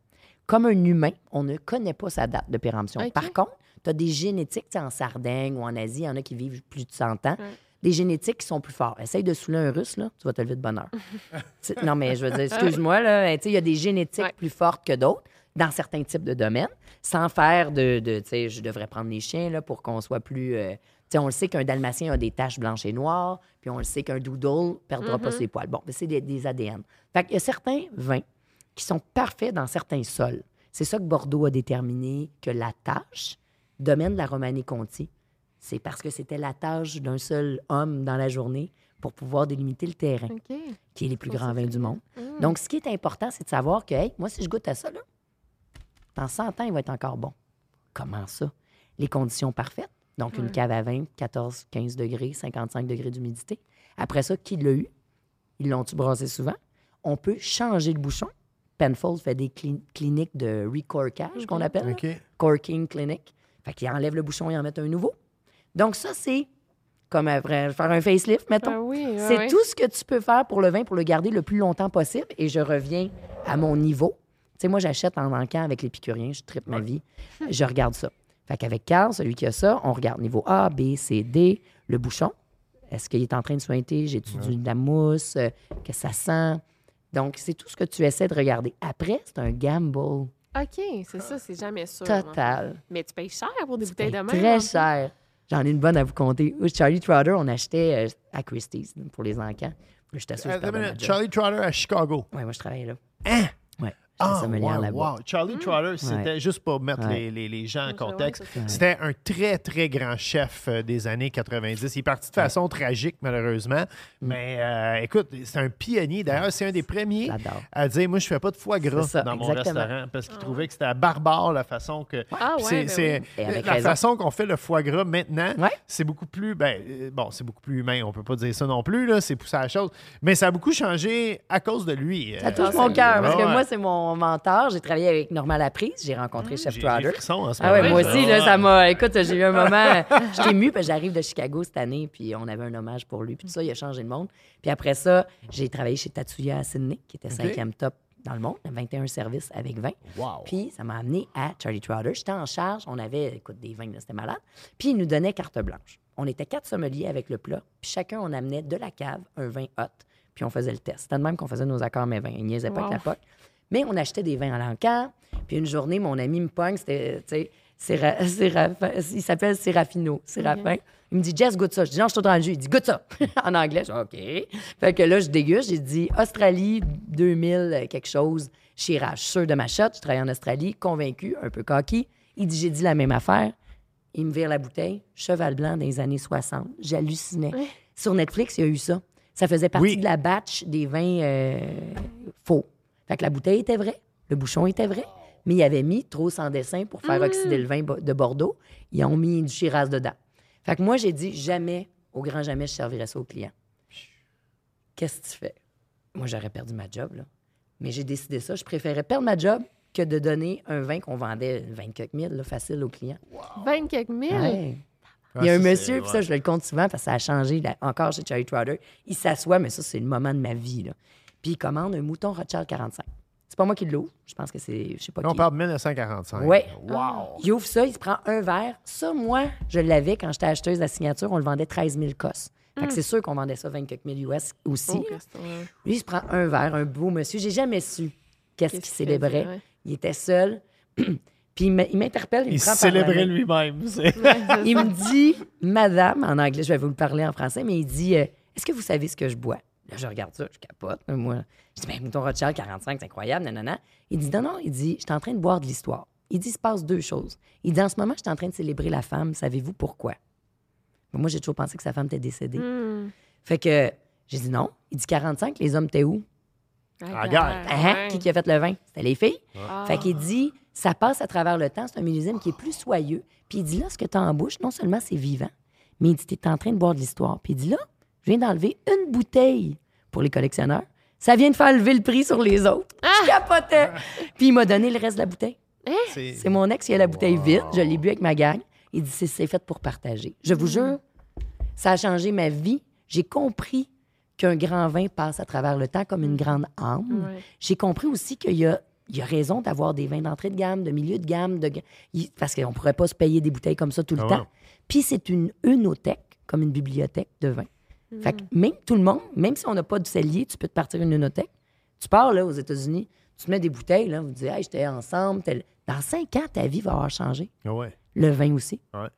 Comme un humain, on ne connaît pas sa date de péremption. Par contre, tu as des génétiques, tu sais, en Sardaigne ou en Asie, il y en a qui vivent plus de 100 ans. Des génétiques qui sont plus forts. Essaye de saouler un russe, là, tu vas te lever de bonheur. Non, mais je veux dire, excuse-moi, là, tu sais, il y a des génétiques
Ouais.
plus fortes que d'autres dans certains types de domaines, sans faire de, de tu sais, je devrais prendre les chiens là, pour qu'on soit plus... euh, tu sais, on le sait qu'un dalmatien a des taches blanches et noires, puis on le sait qu'un doodle perdra pas ses poils. Bon, ben, c'est des, des ADN. Fait qu'il y a certains vins qui sont parfaits dans certains sols. C'est ça que Bordeaux a déterminé que la tâche, domaine de la Romanée-Conti, c'est parce que c'était la tâche d'un seul homme dans la journée pour pouvoir délimiter le terrain, qui est les plus grands vins du monde.
Mm.
Donc, ce qui est important, c'est de savoir que, hey, moi, si je goûte à ça, là, dans 100 ans, il va être encore bon. Comment ça? Les conditions parfaites. Donc, une cave à 20, 14, 15 degrés, 55 degrés d'humidité. Après ça, qui l'a eu? Ils l'ont-tu brassé souvent? On peut changer le bouchon. Penfold fait des cli- cliniques de recorkage, qu'on appelle. Corking Clinic. Fait qu'ils enlèvent le bouchon et en mettent un nouveau. Donc, ça, c'est comme après, faire un facelift, mettons.
Ah oui,
c'est tout ce que tu peux faire pour le vin pour le garder le plus longtemps possible. Et je reviens à mon niveau. Tu sais, moi, j'achète en encan avec l'épicurien. Je tripe ma vie. Je regarde ça. Fait qu'avec Carl, celui qui a ça, on regarde niveau A, B, C, D, le bouchon. Est-ce qu'il est en train de sointer? J'ai-tu de la mousse? Euh, que ça sent? Donc, c'est tout ce que tu essaies de regarder. Après, c'est un gamble
OK, c'est ça, c'est jamais sûr.
total.
Mais tu payes cher pour des
Tu
bouteilles de même.
Très cher. J'en ai une bonne à vous compter. Charlie Trotter, on achetait euh, à Christie's pour les encans. J'étais sûr que je
minute.
job.
Charlie Trotter à Chicago.
Ouais, moi, je travaillais là.
Hein?
Ouais.
Ah, wow. Charlie Trotter, c'était juste pour mettre
Ouais.
les, les- les gens en
Ouais,
contexte. C'était un très, très grand chef euh, des années 90. Il est parti de façon tragique, malheureusement.
Mm.
Mais euh, écoute, c'est un pionnier. D'ailleurs, c'est un des premiers à dire Moi, je fais pas de foie gras
ça,
dans mon restaurant parce qu'il trouvait que c'était barbare la façon que.
Ah ouais,
c'est,
ben oui.
La
raison.
façon qu'on fait le foie gras maintenant,
Ouais.
c'est beaucoup plus. Ben, euh, bon, c'est beaucoup plus humain. On peut pas dire ça non plus. Là, c'est poussé à la chose. Mais ça a beaucoup changé à cause de lui.
Ça
Euh,
touche
Ah,
mon cœur parce que moi, c'est mon mentor. J'ai travaillé avec Normal Laprise. J'ai rencontré Chef
j'ai,
Trotter.
en ce
Ah ouais, moi aussi, là, ça m'a. Écoute, j'ai eu un moment. J'étais émue parce que j'arrive de Chicago cette année, puis on avait un hommage pour lui, puis tout ça, il a changé le monde. Puis après ça, j'ai travaillé chez Tatsuya à Sydney, qui était cinquième top dans le monde, 21 services avec 20.
Wow.
Puis ça m'a amené à Charlie Trotter. J'étais en charge, on avait, écoute, des vins, c'était malade. Puis il nous donnait carte blanche. On était quatre sommeliers avec le plat, puis chacun, on amenait de la cave un vin hot, puis on faisait le test. C'était de même qu'on faisait nos accords mais vins. Il niaisait pas
Wow.
avec la POC. Mais on achetait des vins à l'encan. Puis une journée, mon ami me pogne, c'était, tu sais, il s'appelle Serafino. Séraphin. Il me dit, Jess, goûte ça. Je dis, non, je suis dans le jus. Il dit, goûte ça. en anglais. Je dis, OK. Fait que là, je déguste. J'ai dit, Australie, 2000, euh, quelque chose, Chirage. Sûr de ma shot. Je travaille en Australie, convaincu, un peu cocky. Il dit, j'ai dit la même affaire. Il me vire la bouteille. Cheval blanc des années 60. J'hallucinais. Sur Netflix, il y a eu ça. Ça faisait partie
Oui.
de la batch des vins euh, faux. Fait que la bouteille était vraie, le bouchon était vrai, mais ils avaient mis trop sans dessin pour faire oxyder le vin de Bordeaux. Ils ont mis du Shiraz dedans. Fait que moi, j'ai dit jamais, au grand jamais, je servirais ça aux clients. Qu'est-ce que tu fais? Moi, j'aurais perdu ma job, là. Mais j'ai décidé ça. Je préférais perdre ma job que de donner un vin qu'on vendait 20 quelques mille, là, facile aux clients.
20 quelques mille?
Ouais.
Ah,
Il y a un monsieur, puis ça, je le compte souvent parce que ça a changé là, encore chez Cherry Trotter. Il s'assoit, mais ça, c'est le moment de ma vie. Là. Puis il commande un mouton Rothschild 45. C'est pas moi qui l'ouvre. Je pense que c'est. Je sais pas
Là, on
qui.
parle de 1945.
Ouais.
Wow.
Il ouvre ça, il se prend un verre. Ça, moi, je l'avais quand j'étais acheteuse de la signature. On le vendait 13 000 cosses. Fait que c'est sûr qu'on vendait ça 24 000 US aussi.
Oh.
Lui, il se prend un verre, un beau monsieur. J'ai jamais su qu'est-ce qu'il célébrait.
ouais.
Il était seul. Puis il m'interpelle. Il,
Il célébrait lui-même.
Il me dit, Madame, en anglais, je vais vous le parler en français, mais il dit, euh, Est-ce que vous savez ce que je bois? Là, je regarde ça, je capote. Moi, je dis, mais Mouton Rothschild 45, c'est incroyable, nanana. Il dit, non, non, il dit, je suis en train de boire de l'histoire. Il dit, il se passe deux choses. Il dit, en ce moment, je suis en train de célébrer la femme. Savez-vous pourquoi? Mais moi, j'ai toujours pensé que sa femme était décédée.
Hmm.
Fait que j'ai dit non. Il dit 45, les hommes, t'es où?
Ah, regarde.
Hein?
ouais.
Qui, qui a fait le vin? C'était les filles.
Ah.
Fait qu'il dit, ça passe à travers le temps. C'est un millésime qui est plus soyeux. Puis il dit, là, ce que tu as en bouche, non seulement c'est vivant, mais il dit, tu es en train de boire de l'histoire. Puis il dit, là, je viens d'enlever une bouteille pour les collectionneurs. Ça vient de faire lever le prix sur les autres. Je capotais. Puis il m'a donné le reste de la bouteille.
C'est
C'est mon ex qui a la bouteille vide. Je l'ai bu avec ma gang. Il dit, c'est fait pour partager. Je vous jure, ça a changé ma vie. J'ai compris qu'un grand vin passe à travers le temps comme une grande âme.
Ouais.
J'ai compris aussi qu'il y a, il y a raison d'avoir des vins d'entrée de gamme, de milieu de gamme, de, parce qu'on ne pourrait pas se payer des bouteilles comme ça tout le
Ah
temps.
ouais.
Puis c'est une œnothèque, comme une bibliothèque de vin. Fait que même tout le monde, même si on n'a pas de cellier, tu peux te partir une œnothèque. Tu pars là aux États-Unis, tu te mets des bouteilles, là, vous dites, hey, j'étais ensemble. tel- Dans cinq ans, ta vie va avoir changé.
Ah ouais.
Le vin aussi.
Ouais.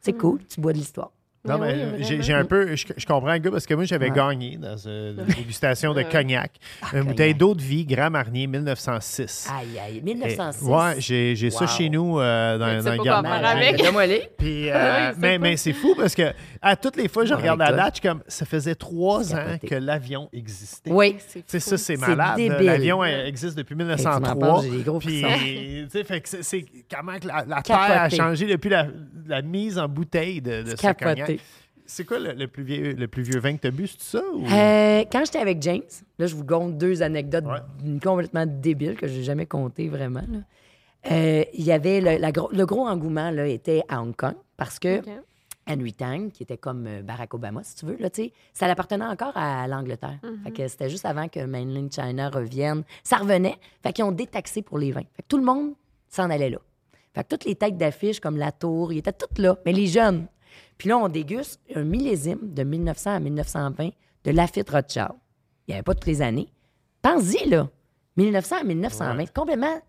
C'est cool, tu bois de l'histoire.
Non,
Mais
mais
oui,
j'ai un peu. Je, je comprends le gars parce que moi, j'avais
Ouais.
gagné dans une dégustation de cognac. une
cognac.
bouteille d'eau de vie, Grand Marnier, 1906.
Aïe, aïe,
Et-
1906.
ouais, j'ai j'ai ça chez nous euh, dans, dans le garde
avec.
Puis, euh,
Oui, c'est
mais,
pas-
mais c'est fou parce que à toutes les fois, je
Ouais,
regarde la date, je suis comme ça faisait trois ans
Capoté.
que l'avion existait.
Oui.
Sais, ça, c'est
C'est
malade. L'avion euh, existe depuis
tu m'en
1903.
parles, j'ai des gros
Puis, tu sais, c'est- c'est comment que la, Terre a changé depuis la, mise en bouteille de, ce
Capoté.
C'est quoi le, le plus vieux, le plus vieux vin que tu as bu, c'est ça? Ou...
Euh, quand j'étais avec James, là, je vous compte deux anecdotes
Ouais.
complètement débiles que j'ai jamais comptées vraiment. là. Euh, Il y avait le, la gros, le gros engouement là, était à Hong Kong parce que. Henry Tang, qui était comme euh, Barack Obama, si tu veux, là, ça appartenait encore à l'Angleterre. Fait que c'était juste avant que Mainland China revienne. Ça revenait. Fait qu'ils ont détaxé pour les vins. Fait que tout le monde s'en allait là. Fait que toutes les têtes d'affiches comme La Tour, ils étaient toutes là, mais les jeunes. Puis là, on déguste un millésime de 1900 à 1920 de Lafitte Rothschild. Il n'y avait pas toutes les années. Pense-y, là. 1900 à 1920.
Ouais.
Complètement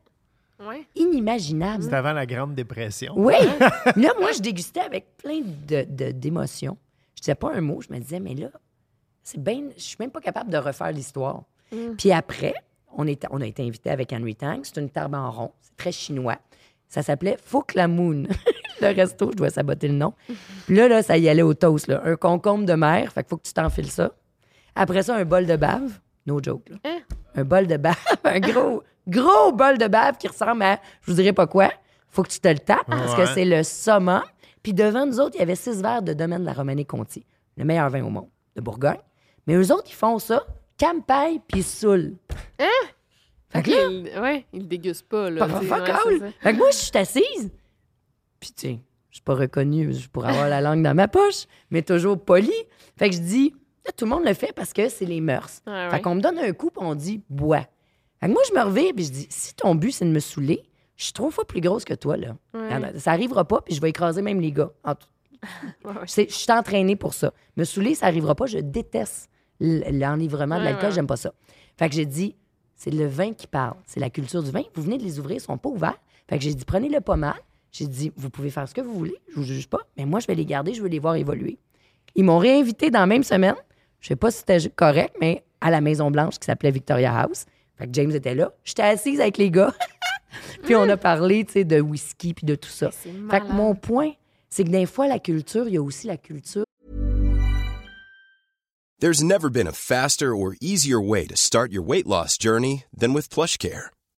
Ouais.
inimaginable.
C'était avant la Grande Dépression.
Oui. là, moi, je dégustais avec plein de- de- d'émotions. je disais pas un mot. Je me disais, mais là, c'est bien. Je suis même pas capable de refaire l'histoire. Puis après, on, est, on a été invité avec Henry Tang. C'est une table en rond. C'est très chinois. Ça s'appelait Phuc la Moon. le resto, je dois saboter le nom. Puis là, là, ça y allait au toast. Là. Un concombre de mer. Fait qu'il faut que tu t'enfiles ça. Après ça, un bol de bave. No joke. Là.
Hein?
Un bol de bave. un gros, gros bol de bave qui ressemble à, je vous dirais pas quoi. Faut que tu te le tapes parce que c'est le summum. Puis devant nous autres, il y avait six verres de domaine de la Romanée-Conti. Le meilleur vin au monde, de Bourgogne. Mais eux autres, ils font ça, campagne puis saoul. Fait que là,
Il, ouais, il le déguste pas, là.
Fuck
ouais.
Fait que moi, je suis assise. Puis, tu sais, je suis pas reconnue je pourrais avoir la langue dans ma poche, mais toujours polie. Fait que je dis, là, tout le monde le fait parce que c'est les mœurs.
Ouais,
fait qu'on me donne un coup, puis on dit, bois. Fait que moi, je me reviens, puis je dis, si ton but, c'est de me saouler, je suis trois fois plus grosse que toi, là.
Ouais.
Regarde, Ça arrivera pas, puis je vais écraser même les gars.
Ouais,
je suis entraînée pour ça. Me saouler, ça arrivera pas. Je déteste l'enivrement de l'alcool. J'aime pas ça. Fait que j'ai dit, c'est le vin qui parle. C'est la culture du vin. Vous venez de les ouvrir, ils sont pas ouverts. Fait que j'ai dit, prenez-le pas mal. J'ai dit, vous pouvez faire ce que vous voulez, je vous juge pas, mais moi, je vais les garder, je veux les voir évoluer. Ils m'ont réinvité dans la même semaine. Je sais pas si c'était correct, mais à la Maison-Blanche qui s'appelait Victoria House. Fait que James était là. J'étais assise avec les gars. puis on a parlé, tu sais, de whisky puis de tout ça. Fait que mon point, c'est que des fois, la culture, il y a aussi la culture
There's never been a faster or easier way to start your weight loss journey than with PlushCare.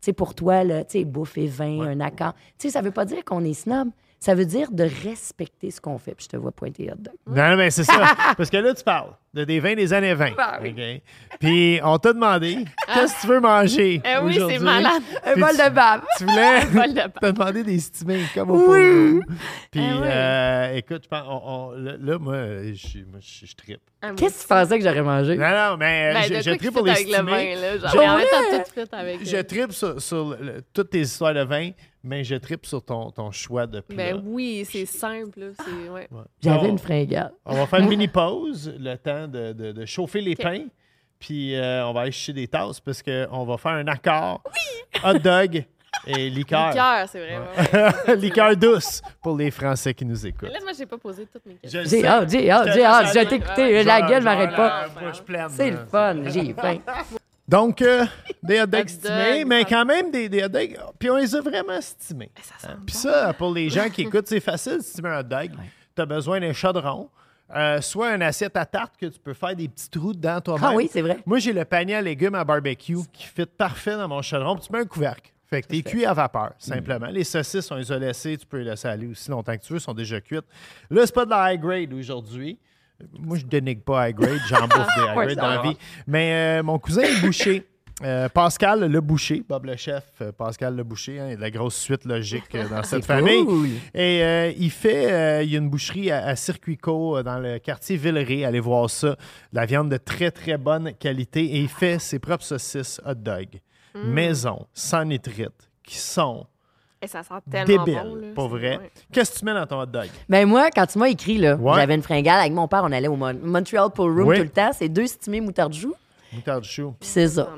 Sais, pour toi, là, tu sais, bouffe et vin, un accord. Tu sais, ça veut pas dire qu'on est snob. Ça veut dire de respecter ce qu'on fait. Puis je te vois pointer hot dog.
Non, non, mais c'est ça. Parce que là, tu parles de des vins des années 20.
Ah oui.
OK? Puis on t'a demandé qu'est-ce que tu veux manger.
Eh oui, c'est
aujourd'hui?
malade.
Un
Puis
bol de bave.
Tu voulais
bol de bave.
t'as demandé des stimés comme au
Oui.
Puis,
Eh oui.
euh, écoute, je pense, on- on- là, là, moi, je, suis- moi, je, je trippe.
Ah,
Qu'est-ce que tu pensais que j'aurais mangé?
Non, non, mais
Ben,
je, trippe pour les
avec le
stimés.
vin, là. Genre,
Je-
en tout avec.
Je trippe sur, sur le- le- toutes tes histoires de vin, mais je trippe sur ton, ton choix de plat.
Ben oui, c'est simple, là. C'est, ouais.
Ouais.
J'avais
Bon,
une fringale.
On va faire une mini pause, le temps de, de- de chauffer les pains. Puis euh, on va aller chercher des tasses parce qu'on va faire un accord. Hot dog et liqueur.
Liqueur, c'est vrai. ouais, ouais.
liqueur douce pour les Français qui nous écoutent.
Mais Là, moi, j'ai pas posé toutes mes questions.
J'ai
sais.
hâte, j'ai hâte,
Je
j'ai hâte. t'ai écouté, la
Genre-
gueule m'arrête pas. C'est le fun, j'ai faim.
Donc, euh, des hot dogs
Hot
stimés,
dog,
mais quand même des, des hot dogs. Puis on les a vraiment stimés.
Ça sent
Hein?
bon.
Puis ça, pour les gens qui écoutent, c'est facile de stimer un hot dog. Tu as besoin d'un chaudron, euh, soit une assiette à tarte que tu peux faire des petits trous dedans toi-même.
Ah oui, c'est vrai.
Moi, j'ai le panier à légumes à barbecue qui fit parfait dans mon chaudron. Puis tu mets un couvercle. Fait que t'es cuit à vapeur, simplement. Les saucisses, on les a laissées. Tu peux les laisser aller aussi longtemps que tu veux. sont déjà cuites. Là, c'est pas de la high grade aujourd'hui. Moi, je dénigre pas high grade. J'en bouffe des high grade dans la vie. Mais euh, mon cousin est boucher. Euh, Pascal Le Boucher, Bob le chef, euh, Pascal Le Boucher, hein, il y a de la grosse suite logique euh, dans cette famille.
cool.
Et il fait, il y a une boucherie à, à Circuitco euh, dans le quartier Villeray. Allez voir ça. De La viande de très, très bonne qualité. Et il fait ses propres saucisses hot dog, maison, sans nitrite, qui sont
Et ça sent tellement
débiles,
bon, là.
pour
C'est-
vrai.
ouais.
Qu'est-ce que tu mets dans ton hot dog?
Ben moi, quand tu m'as écrit, là,
Ouais.
j'avais une fringale. Avec mon père, on allait au Mon- Montreal Pool Room
Oui.
tout le temps. C'est deux stimés moutarde.
Moutarde chou.
Puis c'est ça.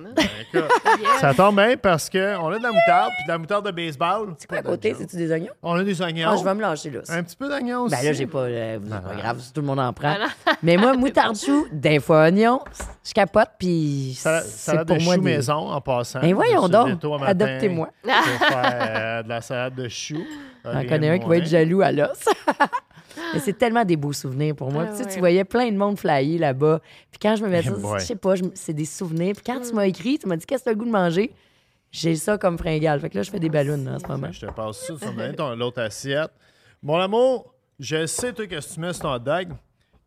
Écoute,
Yes.
ça tombe bien parce qu'on a de la moutarde, puis de la moutarde de baseball.
C'est quoi à côté? C'est-tu des oignons?
On a des oignons.
Ah, je vais me lâcher là.
Un petit peu d'oignons aussi.
Ben là, j'ai pas. euh, c'est pas grave, tout le monde en prend.
Ah.
Mais moi, moutarde chou, des fois oignon, je capote, puis
Salade,
c'est
salade
pour
de
moi
chou
des-
maison en passant.
Ben voyons donc,
matin
adoptez-moi.
Pour faire euh, de la salade de chou.
J'en connais un qui va être jaloux à l'os. Mais c'est tellement des beaux souvenirs pour moi.
Ah
tu sais,
ouais.
tu voyais plein de monde flyer là-bas. Puis quand je me mets
Eh
ça, je sais pas, c'est des souvenirs. Puis quand tu m'as écrit, tu m'as dit qu'est-ce que tu as le goût de manger, j'ai ça comme fringale. Fait que là, je fais des ballons en ce moment.
Je te passe ça, tu vas me l'autre assiette. Mon amour, je sais, toi, que tu mets sur ton dog.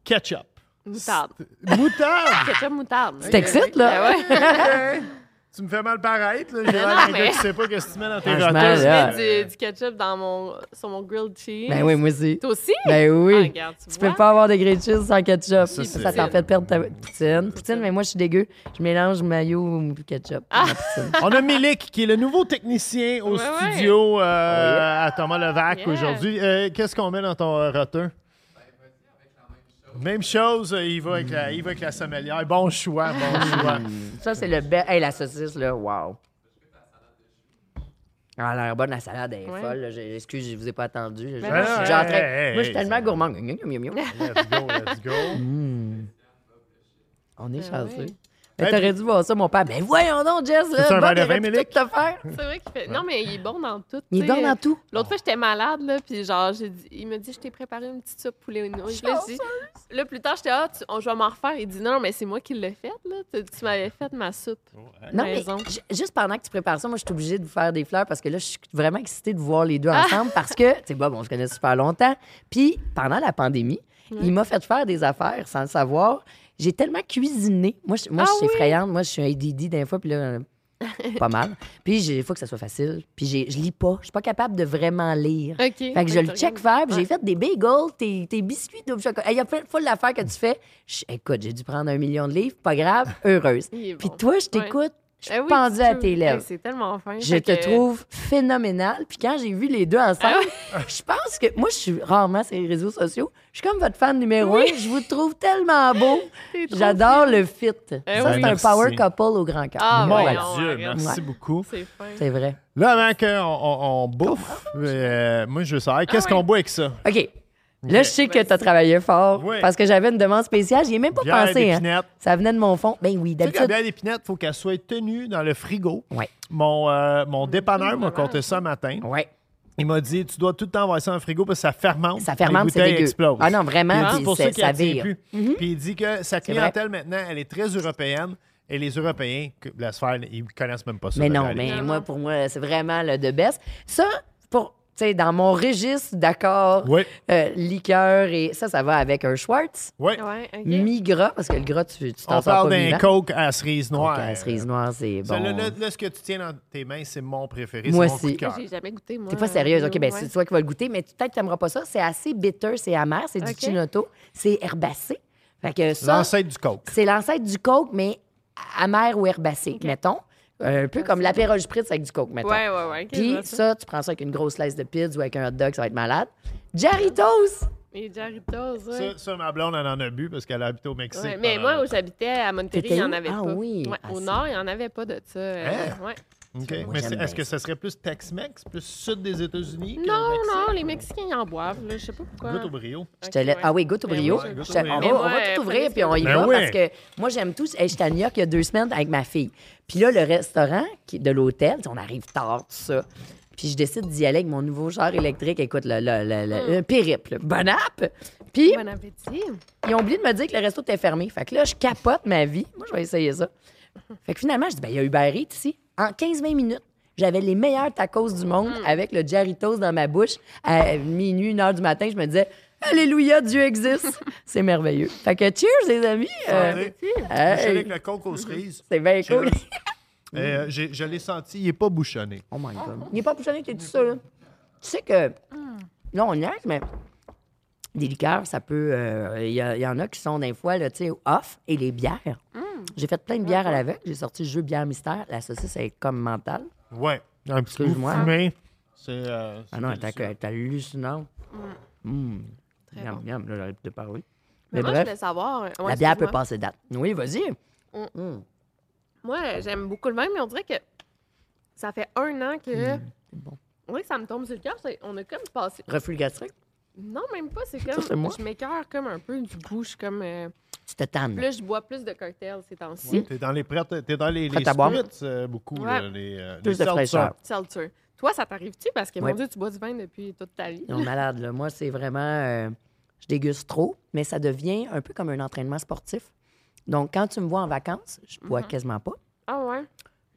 Ketchup.
Moutarde.
Moutarde!
Ketchup moutarde.
Tu t'excites, là?
Ben ouais.
tu me fais mal paraître, là. J'ai l'air
non,
d'un
mais-
gars qui sait pas que tu mets dans tes
Franchement,
roteuses.
Je mets du, du ketchup dans mon, sur mon grilled cheese.
Ben oui, moi aussi.
Toi aussi?
Ben
Ah,
oui.
regarde, tu
Tu
vois.
peux pas avoir de grilled cheese sans ketchup.
Ça,
t'en fait perdre ta poutine. Poutine, mais moi, je suis dégueu. Je mélange mayo ou ketchup. dans ma poutine.
On a Milik, qui est le nouveau technicien au
Ouais, ouais.
studio euh, à Thomas Levac
Yeah.
aujourd'hui. Euh, Qu'est-ce qu'on met dans ton euh, roteur? Même chose, euh, il va avec la, il va avec la sommelière. Bon choix, bon choix.
Ça, c'est le bel. Hey, la saucisse, là, wow. Ah, elle a l'air bonne, la salade, elle est
Ouais.
folle. là. J'ai- Excuse, je vous ai pas attendu. Je, je-
non,
je suis
hey,
déjà en train-
hey, hey,
Moi, je suis tellement
c'est-
gourmand. Miam, miam, miam, miam.
Let's go, let's go.
On est
Ah
chanceux.
ouais.
Mais
Hey,
t'aurais dû voir ça, mon père. Ben voyons donc, Jess. là,
Veux-tu un verre de
il aurait
vin, Mélic?
tout te faire.
C'est vrai qu'il fait. Non, mais il est bon dans tout.
Il est bon dans tout.
L'autre fois, j'étais malade, là, puis genre, j'ai dit, il me dit, je t'ai préparé une petite soupe poulet. Là, je dis- là, plus tard, j'étais, ah, tu- on, je vais m'en refaire. Il dit, non, mais c'est moi qui l'ai faite, là. Tu, tu m'avais fait ma soupe.
Non, mais juste pendant que tu prépares ça, moi, je suis obligée de vous faire des fleurs parce que là, je suis vraiment excitée de vous voir les deux
Ah!
ensemble parce que, tu sais, Bob, on se connaît super longtemps. Puis, pendant la pandémie, il m'a fait faire des affaires sans le savoir. J'ai tellement cuisiné. Moi, je, moi,
Ah
je suis
oui?
effrayante. Moi, je suis un DD d'un fois, puis là, pas mal. Puis, il faut que ça soit facile. Puis, je lis pas. Je suis pas capable de vraiment lire.
OK.
Fait que je le check faire, puis j'ai fait des bagels, tes, tes biscuits double chocolat. Il y a plein full d'affaires que tu fais. Je- écoute, j'ai dû prendre un million de livres, pas grave, heureuse. Puis toi, je t'écoute, suis
Ah oui,
pendue à tes lèvres.
Hey, c'est tellement fin.
Je te
que-
trouve phénoménal. Puis quand j'ai vu les deux ensemble, je pense que moi, je suis rarement sur les réseaux sociaux. Je suis comme votre fan numéro un. Je vous trouve tellement beau. J'adore le fit. ça,
Eh
c'est
oui.
un power couple au grand cœur.
Ah,
Mon Dieu, merci
Ouais.
beaucoup.
C'est fin.
C'est vrai.
Là, avant qu'on on, on bouffe, euh, moi, je veux savoir, qu'est-ce
Ah ouais.
qu'on boit avec ça?
OK. Là, je sais que tu as travaillé fort
Oui.
parce que j'avais une demande spéciale. J'y ai même pas
Bière
pensé. Hein. Ça venait de mon fond. Ben oui,
Tu sais que la
d'habitude.
bière d'épinette, il faut qu'elle soit tenue dans le frigo.
Ouais.
Mon, euh, mon dépanneur m'a compté ça matin.
Ouais.
Il m'a dit tu dois tout le temps avoir ça dans le frigo parce que ça fermente.
Ça fermente,
les
c'est
bouteilles
dégueu.
explosent.
Ah non, vraiment,
C'est pour ça qu'il plus. Puis il dit que sa clientèle maintenant, elle est très européenne. Et les Européens, la sphère, ils connaissent même pas ça.
Mais non,
réalité.
mais
Non,
moi, pour moi, c'est vraiment le de best. Ça, pour, sais, dans mon registre d'accord,
Oui,
euh, liqueur et ça, ça va avec un Schwartz.
oui.
Ouais, OK.
Mi-gras, parce que le gras, tu tu t'en
On parle d'un. Coke à cerise noire.
Coke à cerise noire, c'est bon.
là, là, là, ce que tu tiens dans tes mains, c'est mon préféré.
Moi
c'est mon
aussi.
coup de cœur.
J'ai jamais goûté, moi.
T'es pas sérieuse. OK, ben
Ouais.
c'est toi qui vas le goûter, mais peut-être que tu n'aimeras pas ça. C'est assez bitter, c'est amer, c'est du
OK.
chinoto, c'est herbacé. Fait que ça,
L'ancêtre du Coke.
c'est l'ancêtre du coke, mais amer ou herbacé, mettons. Un peu comme l'apérole spritz avec du coke, mettons.
Ouais, ouais, ouais.
Puis
ça.
tu prends ça avec une grosse slice de pizza ou avec un hot dog, ça va être malade. Jarritos!
Les Jarritos, ouais.
Ça, ça, ma blonde, elle en a bu parce qu'elle a habité au Mexique.
Ouais, mais moi, où j'habitais à Monterrey, il n'y en avait
Ah
pas.
oui.
Ouais,
Ah,
au nord, il n'y en avait pas de ça.
Hein?
ouais.
OK.
Moi,
Mais
j'aime
c'est-
bien
est-ce que
ça.
serait plus Tex-Mex, plus sud des États-Unis que
Non,
Mexique?
non, les Mexicains, ils en boivent. Là. Je sais pas pourquoi.
Goûte au brio.
Je te laisse-
ouais.
Ah oui, goûte au
Ben
brio.
oui,
goûte
Je
au
te-
brio.
on,
Mais
va,
moi,
va tout
euh,
ouvrir,
prenez
puis on y
ce que-
va,
Ben oui.
parce que moi, j'aime tout. Hey, J'étais à New York il y a deux semaines avec ma fille. Puis là, le restaurant qui, de l'hôtel, on arrive tard, tout ça. Puis je décide d'y aller avec mon nouveau char électrique. Écoute, le, le- le- le- un périple. Bon app! Puis,
Bon appétit.
ils ont oublié de me dire que le resto était fermé. Fait que là, je capote ma vie. Moi, je vais essayer ça. Fait que finalement, je dis, ben, il y a Uber Eats ici. En 15-20 minutes, j'avais les meilleurs tacos du monde avec le Jarritos dans ma bouche. À minuit, une heure du matin, je me disais, Alléluia, Dieu existe. C'est merveilleux. Fait que cheers, les amis. Euh,
avec le Coke aux cerises.
c'est bien cool.
Euh, j'ai- je l'ai senti, il n'est pas bouchonné.
Oh my God. Il n'est pas bouchonné, t'es tout ça, là. Tu sais que, là, on niaise, mais des liqueurs, ça peut... euh, Il y, y en a qui sont, des fois, là, tu sais, off. Et les bières. J'ai fait plein de bières à l'aveugle. J'ai sorti le jeu bière mystère. La saucisse, elle est comme mentale.
Ouais. Un petit fumé. C'est. euh,
Ah non,
c'est
elle est hallucinante. Mm.
Très
Miam,
bon.
miam, là, j'arrête de parler.
Mais
Mais
moi, je voulais savoir. ouais,
la bière peut passer date. Oui, vas-y.
Moi, j'aime beaucoup le vin, mais on dirait que ça fait un an que.
Mm, C'est bon.
Oui, ça me tombe sur le cœur. c'est- On a comme passé.
Reflux gastrique,
Non, même pas. C'est comme.
moi.
Je m'écœure comme un peu du goût. Je suis comme. euh,
tu te tannes.
Plus je bois plus de cocktails ces temps-ci.
T'es dans les prêtes, t'es dans les, spirits euh, beaucoup,
Ouais.
là, les, euh,
Plus
les
de fraîcheur.
Seltzer. Toi, ça t'arrive-tu? Parce que,
Ouais.
mon Dieu, tu bois du vin depuis toute ta vie.
Non, malade, là. Moi, c'est vraiment. euh, je déguste trop, mais ça devient un peu comme un entraînement sportif. Donc, quand tu me vois en vacances, je bois
Mm-hmm.
quasiment pas.
Ah ouais?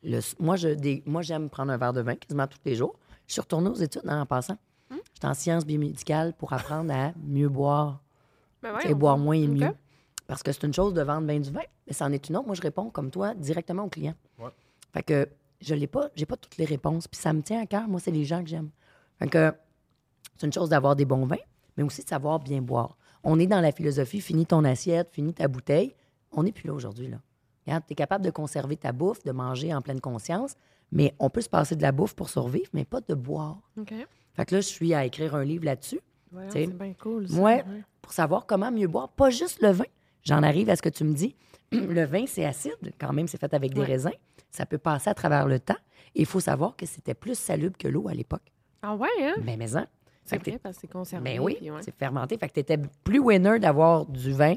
Le- moi, je, dé- moi, j'aime prendre un verre de vin quasiment tous les jours. Je suis retournée aux études hein, en passant.
Hmm?
J'étais en sciences biomédicales pour apprendre à mieux boire.
Ben ouais,
boire moins et mieux. Parce que c'est une chose de vendre bien du vin, mais c'en est une autre. Moi, je réponds comme toi directement aux clients.
Ouais.
Fait que je l'ai pas, j'ai pas toutes les réponses. Puis ça me tient à cœur. Moi, c'est les gens que j'aime. Fait que c'est une chose d'avoir des bons vins, mais aussi de savoir bien boire. On est dans la philosophie, finis ton assiette, finis ta bouteille. On n'est plus là aujourd'hui, là. Regarde, tu es capable de conserver ta bouffe, de manger en pleine conscience, mais on peut se passer de la bouffe pour survivre, mais pas de boire. Fait que là, je suis à écrire un livre là-dessus.
Ouais, c'est bien cool. Ça.
Ouais, pour savoir comment mieux boire, pas juste le vin. J'en arrive à ce que tu me dis. le vin, c'est acide, quand même, c'est fait avec des
Ouais.
raisins. Ça peut passer à travers le temps. Et il faut savoir que c'était plus salubre que l'eau à l'époque.
Ah ouais, hein?
Mais mais hein,
C'est vrai, parce que c'est conservé.
ben oui,
ouais.
c'est fermenté. Fait que tu étais plus winner d'avoir du vin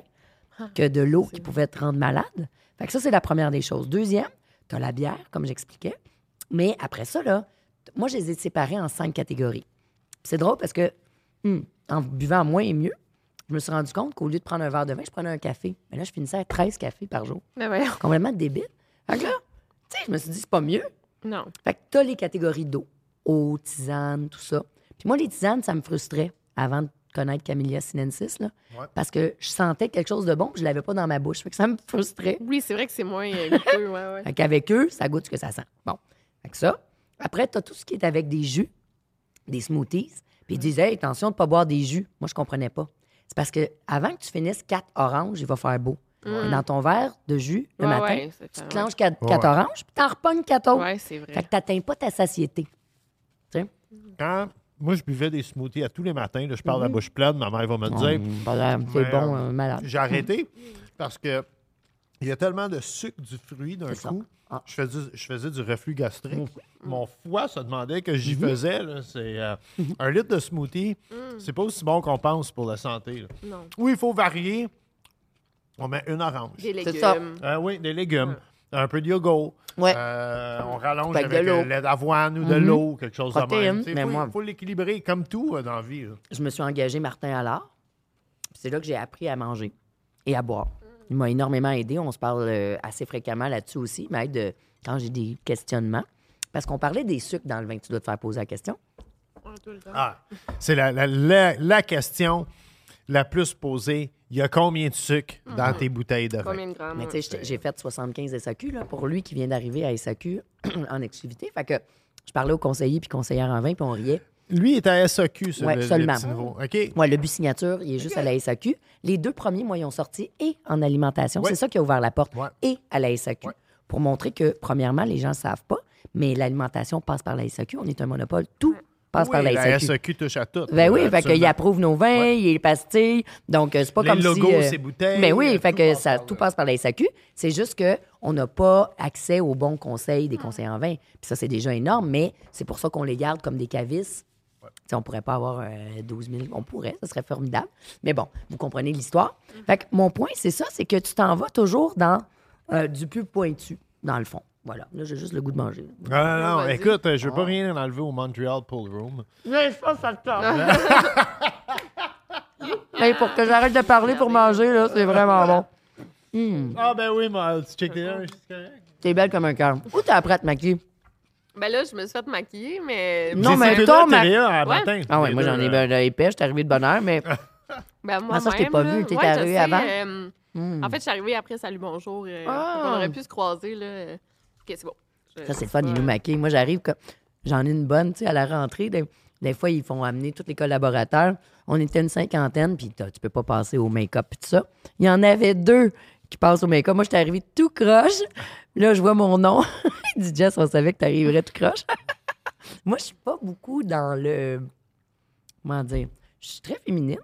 que de l'eau qui pouvait te rendre malade. Fait que ça, c'est la première des choses. Deuxième, tu as la bière, comme j'expliquais. Mais après ça, là, moi, je les ai séparés en cinq catégories. C'est drôle parce que, hum, en buvant moins et mieux, je me suis rendu compte qu'au lieu de prendre un verre de vin, je prenais un café. Mais là, je finissais à 13 cafés par jour.
Mais voyons.
Complètement débile. Fait que là, tu sais, je me suis dit, c'est pas mieux.
Non.
Fait que t'as les catégories d'eau. Eau, tisane, tout ça. Puis moi, les tisanes, ça me frustrait avant de connaître Camellia sinensis, là. Parce que je sentais quelque chose de bon, puis je l'avais pas dans ma bouche. Fait que ça me frustrait.
Oui, c'est vrai que c'est moins euh, goûteux, ouais, ouais.
Fait qu'avec eux, ça goûte ce que ça sent. Bon. Fait que ça. Après, t'as tout ce qui est avec des jus, des smoothies. Puis ils disaient, hey, attention de pas boire des jus. Moi, je comprenais pas. C'est parce que avant que tu finisses quatre oranges, il va faire beau. Mais dans ton verre de jus, le
Mm. Ouais,
matin,
ouais,
tu te langes quatre, oranges, puis t'en repognes quatre autres.
Ouais, c'est vrai.
Fait que t'atteins pas ta satiété.
Quand moi, je buvais des smoothies à tous les matins, là, je parle la bouche pleine, ma mère va me dire.
Grave, c'est bon,
euh,
euh, malade.
J'ai arrêté parce que il y a tellement de sucre du fruit d'un coup.
Ah. Mm.
Je, faisais, je faisais du reflux gastrique. Mon foie se demandait que j'y faisais. là. C'est euh, un litre de smoothie. C'est pas aussi bon qu'on pense pour la santé. là.
Non.
Oui, il faut varier. On met une orange.
Des
C'est ça.
légumes.
Euh, oui, des légumes. Un peu de yogourt.
Ouais.
Euh, on rallonge
Avec de
euh, lait d'avoine ou de
Mhm.
l'eau, quelque chose
Protéines,
de même.
mais
Il faut,
moi-
faut l'équilibrer comme tout euh, dans la vie. là.
Je me suis engagé Martin Allard. C'est là que j'ai appris à manger et à boire. Il m'a énormément aidé. On se parle euh, assez fréquemment là-dessus aussi. Il m'aide euh, quand j'ai des questionnements. Parce qu'on parlait des sucres dans le vin. Tu dois te faire poser la question.
Ouais, tout le temps.
Ah, c'est la, la- la- la question la plus posée. Il y a combien de sucre dans tes bouteilles de vin?
Combien de grammes?
Mais tu sais, j'étais- j'ai fait 75 SAQ là, pour lui qui vient d'arriver à SAQ en exclusivité. Fait que je parlais aux conseillers puis conseillères en vin puis on riait.
Lui est à SAQ, ce
Ouais,
le, le
seulement. Moi, le but signature, il est juste à la SAQ. Les deux premiers, moi, ils ont sorti et en alimentation.
Ouais.
C'est ça qui a ouvert la porte. Et à la SAQ. Pour montrer que, premièrement, les gens ne savent pas, mais l'alimentation passe par la SAQ. On est un monopole. Tout passe par
Oui,
la
la
SAQ.
SAQ touche à tout.
Ben oui, fait qu'il approuve nos vins,
Ouais.
il les pastilles. Donc, euh, c'est pas
Les
comme
logos,
si... euh,
ces bouteilles,
Ben oui,
euh,
fait que ça, tout passe par la SAQ. C'est juste qu'on n'a pas accès aux bons conseils des conseillers en vin. Puis ça, c'est déjà énorme, mais c'est pour ça qu'on les garde comme des cavistes. Tu On pourrait pas avoir euh, 12 000. On pourrait, ça serait formidable. Mais bon, vous comprenez l'histoire. Fait que mon point, c'est ça, c'est que tu t'en vas toujours dans euh, du plus pointu, dans le fond. Voilà. Là, j'ai juste le goût de manger.
Non, non, non. Écoute, euh, je veux pas rien enlever au Montreal Pool Room.
Mais je pense que ça te Hey, pour que j'arrête de parler pour manger, là, c'est vraiment bon.
Ah, ben oui. Check out. c'est correct.
T'es belle comme un cœur. Où t'es après à te maquiller?
Ben là, je me suis fait maquiller, mais.
Non, mais toi, ma-
Ouais.
matin.
Ah ouais, moi j'en ai ben, épais, je suis arrivée de bonne heure, mais
Ben, moi
Ah, ça, je t'ai pas vu,
ouais,
arrivée
sais,
avant?
euh,
Hmm.
En fait, je suis arrivée après Salut Bonjour. euh,
Ah.
On aurait pu se croiser, là. Ok, c'est bon. Je-
ça c'est fun, ils nous maquillent. Moi j'arrive, comme... j'en ai une bonne, tu sais, à la rentrée. Des, des fois, ils font amener tous les collaborateurs. On était une cinquantaine, puis t'as- tu peux pas passer au make-up et tout ça. Il y en avait deux qui passent au make-up. Moi, j'étais arrivée tout croche. Là, je vois mon nom. Il dit, Jess, on savait que t'arriverais tout croche. Moi, je suis pas beaucoup dans le. Comment dire? Je suis très féminine,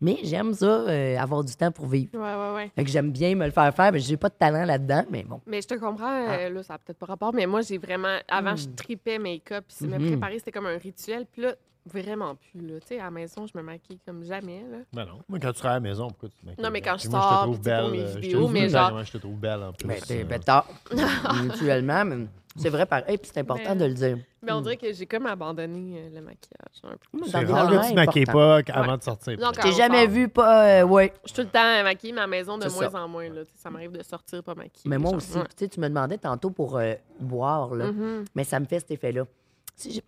mais j'aime ça, euh, avoir du temps pour vivre.
Ouais, ouais, ouais.
Fait que j'aime bien me le faire faire, mais j'ai pas de talent là-dedans, mais bon.
Mais je te comprends,
Ah.
euh, là, ça n'a peut-être pas rapport, mais moi, j'ai vraiment. Avant,
Hmm.
je tripais make-up, puis me
Mhm.
préparer, c'était comme un rituel. Puis là, vraiment plus, là. Tu sais, à la maison, je me maquille comme jamais, là.
Ben non. Moi, quand tu seras à la maison, pourquoi tu te maquilles?
Non, mais quand je
Puis moi, te
sors,
trouve belle,
mes
euh, je te
vidéos,
trouve
mais
belle,
genre-
moi, je te trouve belle en plus.
Ben, t'es
euh.
ben, tard, mutuellement, mais c'est vrai pareil, puis c'est important
Mais-
de le dire.
Mais on dirait que j'ai comme abandonné euh, le maquillage. un peu.
C'est rare que tu te maquilles pas avant de sortir.
Non,
J'ai jamais vu pas. euh, ouais.
Je suis tout le temps maquillée, mais à la maison, de moins
ça.
en moins, là. Ça m'arrive de sortir pas maquillée.
Mais moi
genre,
aussi.
ouais.
Tu me demandais tantôt pour euh, boire, là.
Mhm.
Mais ça me fait cet effet-là. Si je,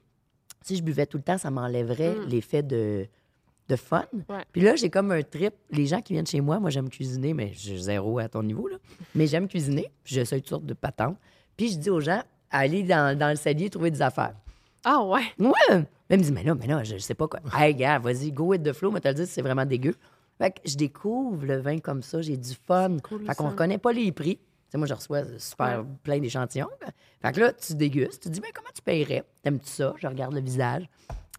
si je buvais tout le temps, ça m'enlèverait
Mm.
l'effet de, de fun.
Ouais.
Puis là, j'ai comme un trip. Les gens qui viennent chez moi, moi, j'aime cuisiner, mais j'ai zéro à ton niveau, là. Mais j'aime cuisiner. Puis j'essaie toutes sortes de patentes. Puis je dis aux gens, allez dans, dans le cellier trouver des affaires.
Ah, ouais.
Ouais. Il me dit, mais là, mais là, je sais pas quoi. Hey, gars, vas-y, go with the flow. Mais dire si c'est vraiment dégueu. Fait que je découvre le vin comme ça, j'ai du fun.
cool,
fait qu'on reconnaît pas les prix. Tu sais, moi, je reçois super plein d'échantillons. Fait que là, tu dégustes. Tu te dis, mais comment tu paierais? T'aimes-tu ça? Je regarde le visage.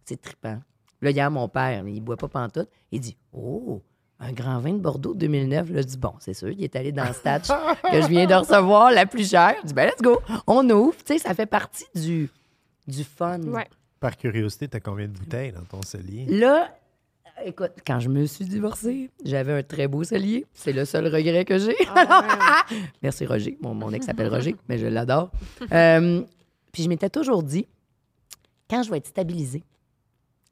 C'est trippant. Là, hier, mon père, il boit pas pantoute. Il dit, oh, un grand vin de Bordeaux 2009. Là, je dis, bon, c'est sûr, il est allé dans le Statch que je viens de recevoir, la plus chère. Je dis, ben, let's go. On ouvre. Tu sais, ça fait partie du, du fun.
Ouais.
Par curiosité, t'as combien de bouteilles dans ton cellier?
Là, écoute, quand je me suis divorcée, j'avais un très beau cellier. C'est le seul regret que j'ai.
Ah,
Merci, Roger. Mon, mon ex s'appelle Roger, mais je l'adore. Euh, puis je m'étais toujours dit, quand je vais être stabilisée,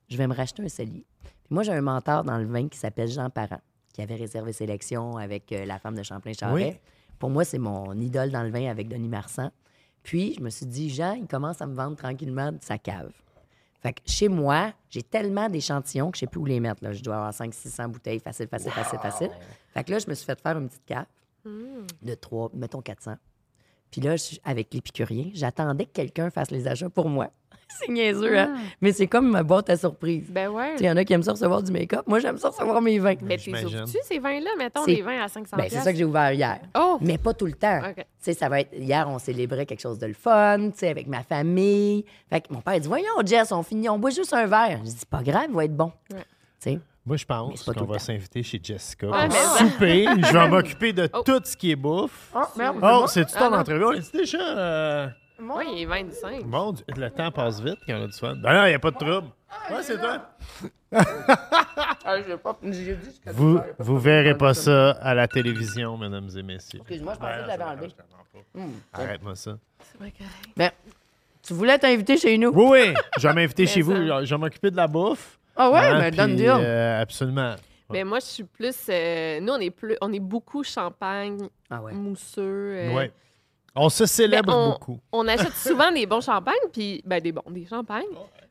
je vais me racheter un cellier. Puis moi, j'ai un mentor dans le vin qui s'appelle Jean Parent, qui avait réservé sélection avec euh, la femme de Champlain-Charret.
Oui.
Pour moi, c'est mon idole dans le vin avec Denis Marsan. Puis, je me suis dit, Jean, il commence à me vendre tranquillement de sa cave. Fait que chez moi, j'ai tellement d'échantillons que je sais plus où les mettre. Là. Je dois avoir 500-600 bouteilles, facile, facile, facile, facile. Fait que là, je me suis fait faire une petite cave de 3, mettons 400. Puis là, avec l'épicurien, j'attendais que quelqu'un fasse les achats pour moi. c'est niaiseux, hein? Mais c'est comme ma boîte à surprise.
Ben ouais.
Tu sais, Il y en a qui aiment ça recevoir du make-up. Moi, j'aime ça recevoir mes vins.
Mais t'es
J'imagine.
tu ces vins-là? Mettons des vins à 500
Ben, c'est ça que j'ai ouvert hier.
Oh!
Mais pas tout le temps.
OK.
Tu sais, ça va être. Hier, on célébrait quelque chose de le fun, tu sais, avec ma famille. Fait que mon père dit Voyons, Jess, on finit, on boit juste un verre. Je dis C'est pas grave, il va être bon.
Ouais.
Tu sais?
Moi, je pense
c'est tout
qu'on va s'inviter chez Jessica pour
mais-
souper. Je vais m'occuper de
Oh.
tout ce qui est bouffe.
merde,
Oh, c'est-tu ton
Ah, non.
entrevue? On est déjà... euh,
Oui, il est 25.
Bon, du- le temps passe vite quand on a du fun. Ben non, il n'y a pas de trouble. Ouais, c'est toi.
Ah, pas. J'ai dit ce que
Vous, vous verrez pas ça à la télévision, mesdames et messieurs.
Excuse-moi, je pensais que tu l'avais enlevé.
Arrête-moi ça.
C'est pas correct.
Ben, tu voulais t'inviter chez nous?
Oui, oui, je vais m'inviter chez vous. Je vais m'occuper de la bouffe.
Ah ouais,
Hein,
mais donne
puis,
deal.
euh, absolument.
Mais moi, je suis plus. euh, nous, on est plus. On est beaucoup champagne,
Ah ouais.
mousseux. euh,
Ouais. On se célèbre
on-
beaucoup.
On achète souvent des bons champagnes, puis. Ben, des bons, des champagnes.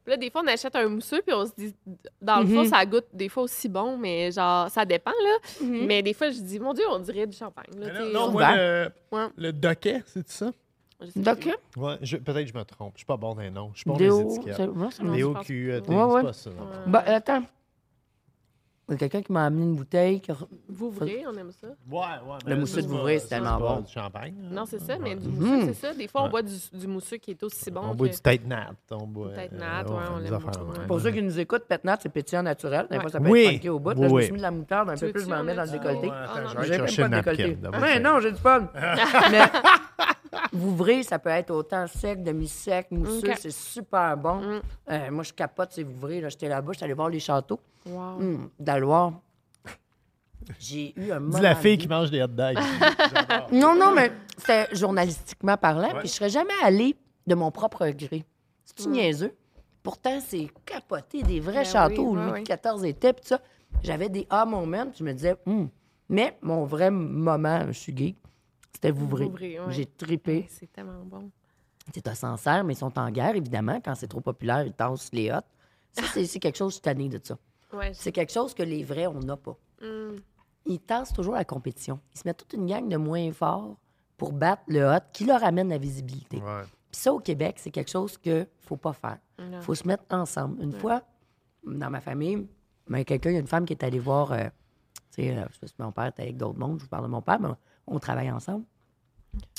Puis là, des fois, on achète un mousseux, puis on se dit. Dans le fond,
Mhm.
ça goûte des fois aussi bon, mais genre, ça dépend, là.
Mhm.
Mais des fois, je dis, mon Dieu, on dirait du champagne. Là,
Mais
tu
non,
sais,
non,
on-
moi, le,
Ouais.
le doquet, c'est ça?
Plus.
Ouais, je- peut-être que je me trompe. Je suis pas bon dans les noms. Je suis bon
Déo.
étiquettes.
c'est- ouais, c'est Ouais, ouais.
c'est pas ça.
Ben, attends. Il y a quelqu'un qui m'a amené une bouteille. qui a-
Vouvray, on aime ça.
Ouais, ouais.
Le
mais
mousseux de Vouvray, c'est tellement bon.
du champagne. hein.
Non, c'est ça, mais du mousseux,
Mhm.
c'est ça. Des fois, on
Ouais.
boit du, du mousseux qui est aussi bon.
On
que-
boit du tête nat. On boit.
Tête
euh,
nat, ouais, on
des
l'aime.
Pour ceux qui nous écoutent, Petnat, c'est pétillant naturel. Des fois, ça peut
Oui.
être funky au bout. Là, je me suis mis de la moutarde un peu plus, je vais en
on
mettre dans le décolleté.
Ah,
J'ai même pas
le
de décolleté.
ça.
non, j'ai du fun. Mais Vouvray, ça peut être autant sec, demi-sec, mousseux. C'est super bon.
Mm.
Euh, moi, je capote ces Vouvray. là. J'étais là-bas, j'étais allé voir les châteaux.
Wow.
Loire. J'ai eu un moment.
Dis la fille
vie.
qui mange des hot dogs.
Non, non, mais c'était journalistiquement parlant, puis je serais jamais allée de mon propre gré. C'est-tu niaiseux? Pourtant, c'est capoté des vrais
Ben
châteaux
oui,
où Louis
ouais.
XIV était, puis ça. J'avais des ah moments, puis je me disais, Hum. mais mon vrai moment, je suis gay, c'était Vouvray.
Vouvray, ouais.
J'ai tripé.
C'est tellement bon.
C'est un Sancerre, mais ils sont en guerre, évidemment. Quand c'est trop populaire, ils tassent les hottes. Ça, c'est c'est quelque chose, je suis tannée de ça.
Ouais,
C'est quelque chose que les vrais, on n'a pas.
Hum.
Ils tassent toujours la compétition. Ils se mettent toute une gang de moins forts pour battre le hot qui leur amène la visibilité. Puis ça, au Québec, c'est quelque chose qu'il faut pas faire.
Non.
Il faut se mettre ensemble. Une fois, dans ma famille, mais quelqu'un, il y a une femme qui est allée voir, euh, tu sais, euh, je sais pas si mon père était avec d'autres mondes, je vous parle de mon père, mais on travaille ensemble.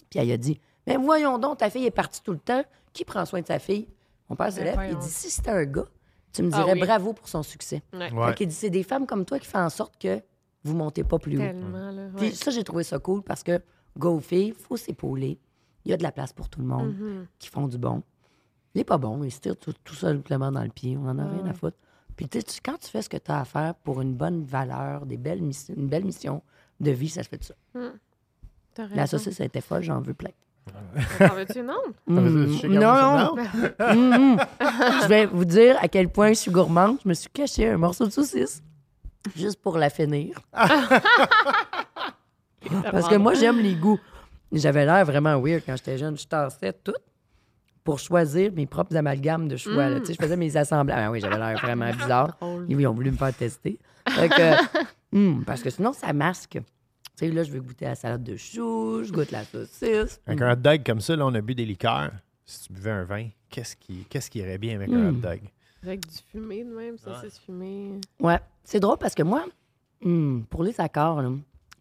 Puis elle a dit, mais voyons donc, ta fille est partie tout le temps. Qui prend soin de sa fille? Mon père se lève, il dit, si c'était un gars, tu me
Ah
dirais
oui.
bravo pour son succès.
Ouais.
Ouais.
Fait qu'il dit, c'est des femmes comme toi qui font en sorte que vous montez pas plus haut. Puis ça, j'ai trouvé ça cool parce que, go filles, faut s'épauler. Il y a de la place pour tout le monde
Mhm.
qui font du bon. Il est pas bon, il se tire tout, tout simplement dans le pied. On en a rien à foutre. Puis tu sais, tu- quand tu fais ce que tu as à faire pour une bonne valeur, des belles missions, une belle mission de vie, ça se fait de ça.
T'as
La saucisse, elle était folle, j'en veux plein.
T'en veux-tu une autre?
Mm,
Je sais
non, non. Mm, mm. je vais vous dire à quel point je suis gourmande. Je me suis caché un morceau de saucisse juste pour la finir. Parce que moi, j'aime les goûts. J'avais l'air vraiment weird quand j'étais jeune. Je tassais tout pour choisir mes propres amalgames de choix. là. Tu sais, Je faisais mes assemblages. Ah oui, j'avais l'air vraiment bizarre. Ils ont voulu me faire tester. Que, parce que sinon, ça masque. Tu sais, là, je veux goûter la salade de choux, je goûte la saucisse.
Avec un hot dog comme ça, là, on a bu des liqueurs. Si tu buvais un vin, qu'est-ce qui, qu'est-ce qui irait bien avec un hot
Mm.
dog?
Avec du fumé de même, ça, c'est fumé.
Ouais, c'est drôle parce que moi, hum, pour les accords, là,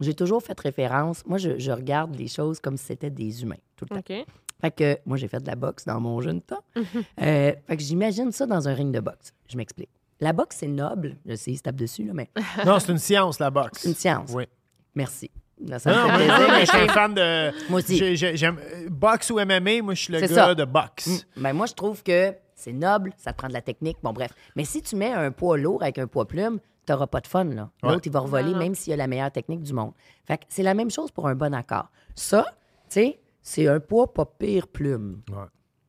j'ai toujours fait référence. Moi, je, je regarde les choses comme si c'était des humains, tout le temps.
OK.
Fait que moi, j'ai fait de la boxe dans mon jeune temps. Euh, fait que j'imagine ça dans un ring de boxe. Je m'explique. La boxe, c'est noble. Je sais, il se tape dessus, là, mais
Non, c'est une science, la boxe.
c'est une science.
Oui.
Merci. Là, ça me
Non,
fait
moi,
plaisir.
mais
mais
je suis un fan de.
Moi aussi.
j'ai- j'ai- J'aime. euh, Boxe ou MMA, moi, je suis le gars
ça.
de boxe.
Mm. Ben, moi, je trouve que c'est noble, ça te prend de la technique. Bon, bref. Mais si tu mets un poids lourd avec un poids plume, t'auras pas de fun, là.
Ouais.
L'autre, il va revoler, même s'il a la meilleure technique du monde. Fait que c'est la même chose pour un bon accord. Ça, tu sais, c'est un poids pas pire plume.
Ouais.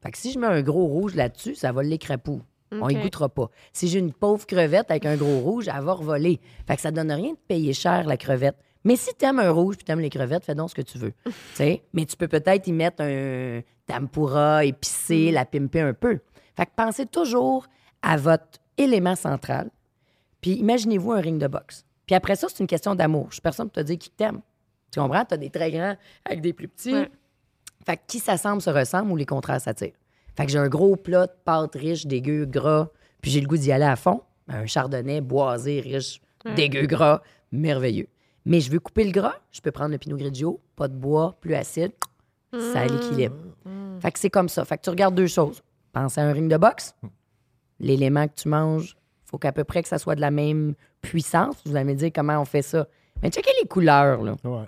Fait que si je mets un gros rouge là-dessus, ça va l'écrapou. On y goûtera pas. Si j'ai une pauvre crevette avec un gros rouge, elle va revoler. Fait que ça donne rien de payer cher la crevette. Mais si t'aimes un rouge puis t'aimes les crevettes, fais donc ce que tu veux. Mais tu peux peut-être y mettre un tempura épicé, la pimper un peu. Fait que pensez toujours à votre élément central. Puis imaginez-vous un ring de boxe. Puis après ça, c'est une question d'amour. Je suis personne pour te dire qui t'aime. Tu comprends? T'as des très grands avec des plus petits.
Ouais.
Fait que qui s'assemble se ressemble ou les contraires s'attirent. Fait que j'ai un gros plat de pâte riche, dégueu, gras, puis j'ai le goût d'y aller à fond. Un chardonnay boisé, riche, dégueu, gras, merveilleux. Mais je veux couper le gras, je peux prendre le pinot grigio, pas de bois, plus acide, ça l'équilibre. Fait que c'est comme ça. Fait que tu regardes deux choses. Pense à un ring de boxe. L'élément que tu manges, faut qu'à peu près que ça soit de la même puissance. Vous allez me dire comment on fait ça. Mais checkez les couleurs, là.
Ouais.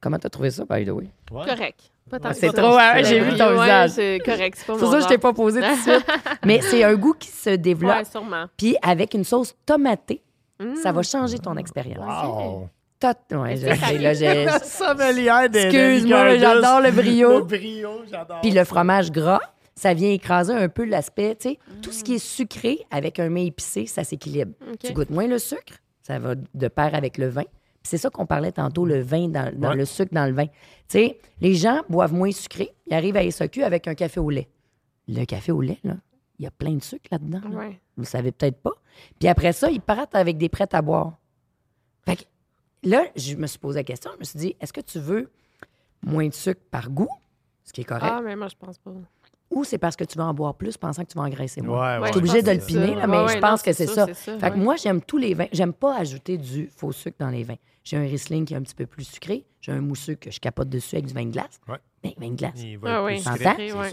Comment t'as trouvé ça, by the way?
Ouais.
Correct.
C'est
trop, hein, j'ai
vu
ton
Ouais,
visage.
C'est correct, c'est pas
C'est pour ça que je t'ai pas posé tout de suite. Mais c'est un goût qui se développe.
Ouais, sûrement.
Puis avec une sauce tomatée, ça va changer ton expérience.
Wow.
Tot- ouais, là, j'ai-
La sommelière des
Excuse-moi, j'adore le brio.
Le brio, j'adore.
Puis le fromage gras, ça vient écraser un peu l'aspect, tu sais, tout ce qui est sucré avec un mets épicé, ça s'équilibre. Tu goûtes moins le sucre, ça va de pair avec le vin. Puis c'est ça qu'on parlait tantôt, le vin dans, dans
Ouais.
le sucre dans le vin. Tu sais, les gens boivent moins sucré, ils arrivent à SAQ avec un café au lait. Le café au lait, là, il y a plein de sucre là-dedans. là.
Ouais.
Vous le savez peut-être pas. Puis après ça, ils partent avec des prêts à boire. Fait que là, je me suis posé la question. Je me suis dit, est-ce que tu veux moins de sucre par goût, ce qui est correct,
Ah, mais moi, je pense pas.
ou c'est parce que tu vas en boire plus pensant que tu vas engraisser moins?
Ouais,
Ouais,
Tu es
je
obligé
pense
de le piner, là, mais
Ouais,
je
ouais,
pense
non,
que c'est ça.
ça, c'est ça,
Fait que
ouais.
moi, j'aime tous les vins. J'aime pas ajouter du faux sucre dans les vins. J'ai un Riesling qui est un petit peu plus sucré. J'ai un mousseux que je capote dessus avec du vin de glace.
Ouais.
Ben, vin de glace.
Ah oui,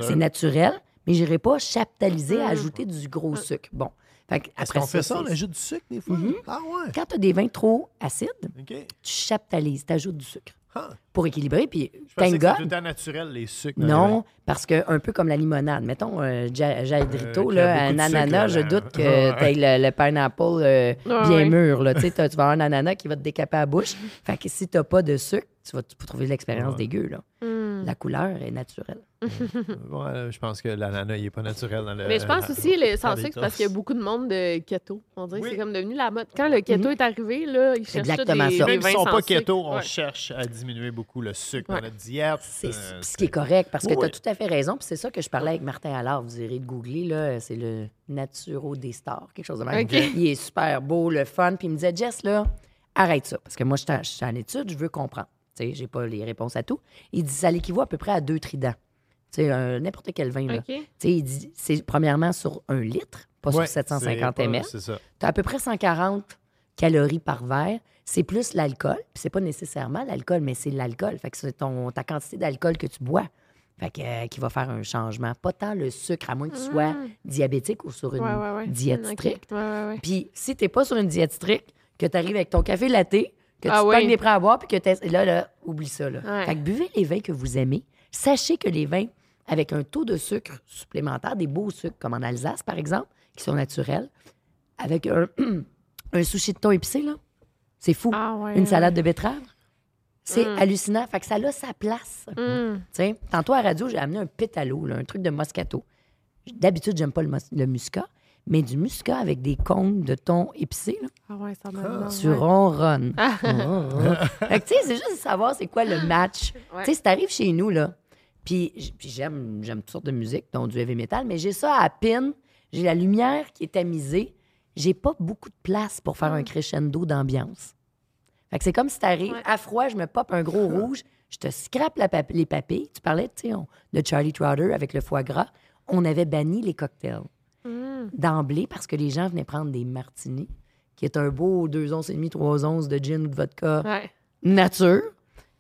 c'est naturel, mais je n'irai pas chaptaliser à
Mm.
ajouter du gros sucre. Bon. Fait que
Est-ce
après
qu'on fait ça? On ajoute du sucre des fois? Ah ouais.
Quand tu as des vins trop acides,
OK.
tu chaptalises, tu ajoutes du sucre
Ah.
Pour équilibrer. Puis,
Je
thank God,
le temps naturel, les sucres.
Non, parce que un peu comme la limonade. Mettons, euh, Ja- Jadrito,
Euh,
là, un
sucre
ananas, je doute que tu aies le, le pineapple euh, bien mûr. Là. Tu vas avoir un ananas qui va te décaper la bouche. fait que si tu pas de sucre, tu vas tu trouver l'expérience
Ouais.
dégueu. Là.
Hmm.
La couleur est naturelle.
Ouais, je pense que l'ananas, il n'est pas naturel dans le.
Mais je pense aussi, les sans sucre, c'est parce qu'il y a beaucoup de monde de keto. On dirait que c'est comme devenu la mode. Quand le keto est arrivé, là, ils cherchent des,
ça.
des
Même s'ils ne sont pas keto, on
Ouais.
cherche à diminuer beaucoup le sucre dans notre diète.
C'est
Euh,
ce qui est correct, parce que
Oui,
tu as tout à fait raison. Puis c'est ça que je parlais avec Martin Allard. Vous irez de googler, là, c'est le Naturo des stars, quelque chose de même. Il est super beau, le fun. Puis il me disait, Jess, là, arrête ça. Parce que moi, je suis en- étude, je veux comprendre. Tu sais, j'ai pas les réponses à tout. Il dit, ça l'équivaut à peu près à deux tridents. Tu sais, un- n'importe quel vin, là.
OK.
Tu sais, il dit, c'est premièrement sur un litre, pas
ouais,
sur 750
c'est pas-
ml. Tu as à peu près 140 calories par verre. C'est plus l'alcool. Puis c'est pas nécessairement l'alcool, mais c'est l'alcool. Fait que c'est ton, ta quantité d'alcool que tu bois. Fait que, euh, qui va faire un changement. Pas tant le sucre, à moins que tu sois diabétique ou sur une
Ouais, ouais, ouais.
diète stricte. Puis si t'es pas sur une diète stricte, que tu arrives avec ton café latte, que
Ah
tu
oui.
des prêts à boire, puis que t'es- là, là, oublie ça. Là. Fait que buvez les vins que vous aimez. Sachez que les vins avec un taux de sucre supplémentaire, des beaux sucres, comme en Alsace, par exemple, qui sont naturels, avec un, un sushi de thon épicé, là, c'est fou.
Ah ouais,
Une salade de betterave. C'est
Mm.
hallucinant. Fait que ça a sa place. Sais, Tantôt à la radio, j'ai amené un pétalo, là, un truc de moscato. D'habitude, j'aime pas le, le muscat, mais du muscat avec des cônes de thon épicé, là,
Ah ouais, ça m'a
tu ronronnes. fait que, tu sais, c'est juste de savoir c'est quoi le match.
Ouais.
Tu sais, si t'arrives chez nous, là, puis j'aime, j'aime toutes sortes de musique, dont du heavy metal, mais j'ai ça à pin, j'ai la lumière qui est tamisée, j'ai pas beaucoup de place pour faire un crescendo d'ambiance. Fait que c'est comme si t'arrives
Ouais.
à froid, je me pop un gros rouge, je te scrape la pap- les papilles. Tu parlais, tu sais, on- de Charlie Trotter avec le foie gras. On avait banni les cocktails
Hmm.
d'emblée parce que les gens venaient prendre des martinis, qui est un beau 2 onces et demi, 3 onces de gin ou de vodka
Ouais.
nature.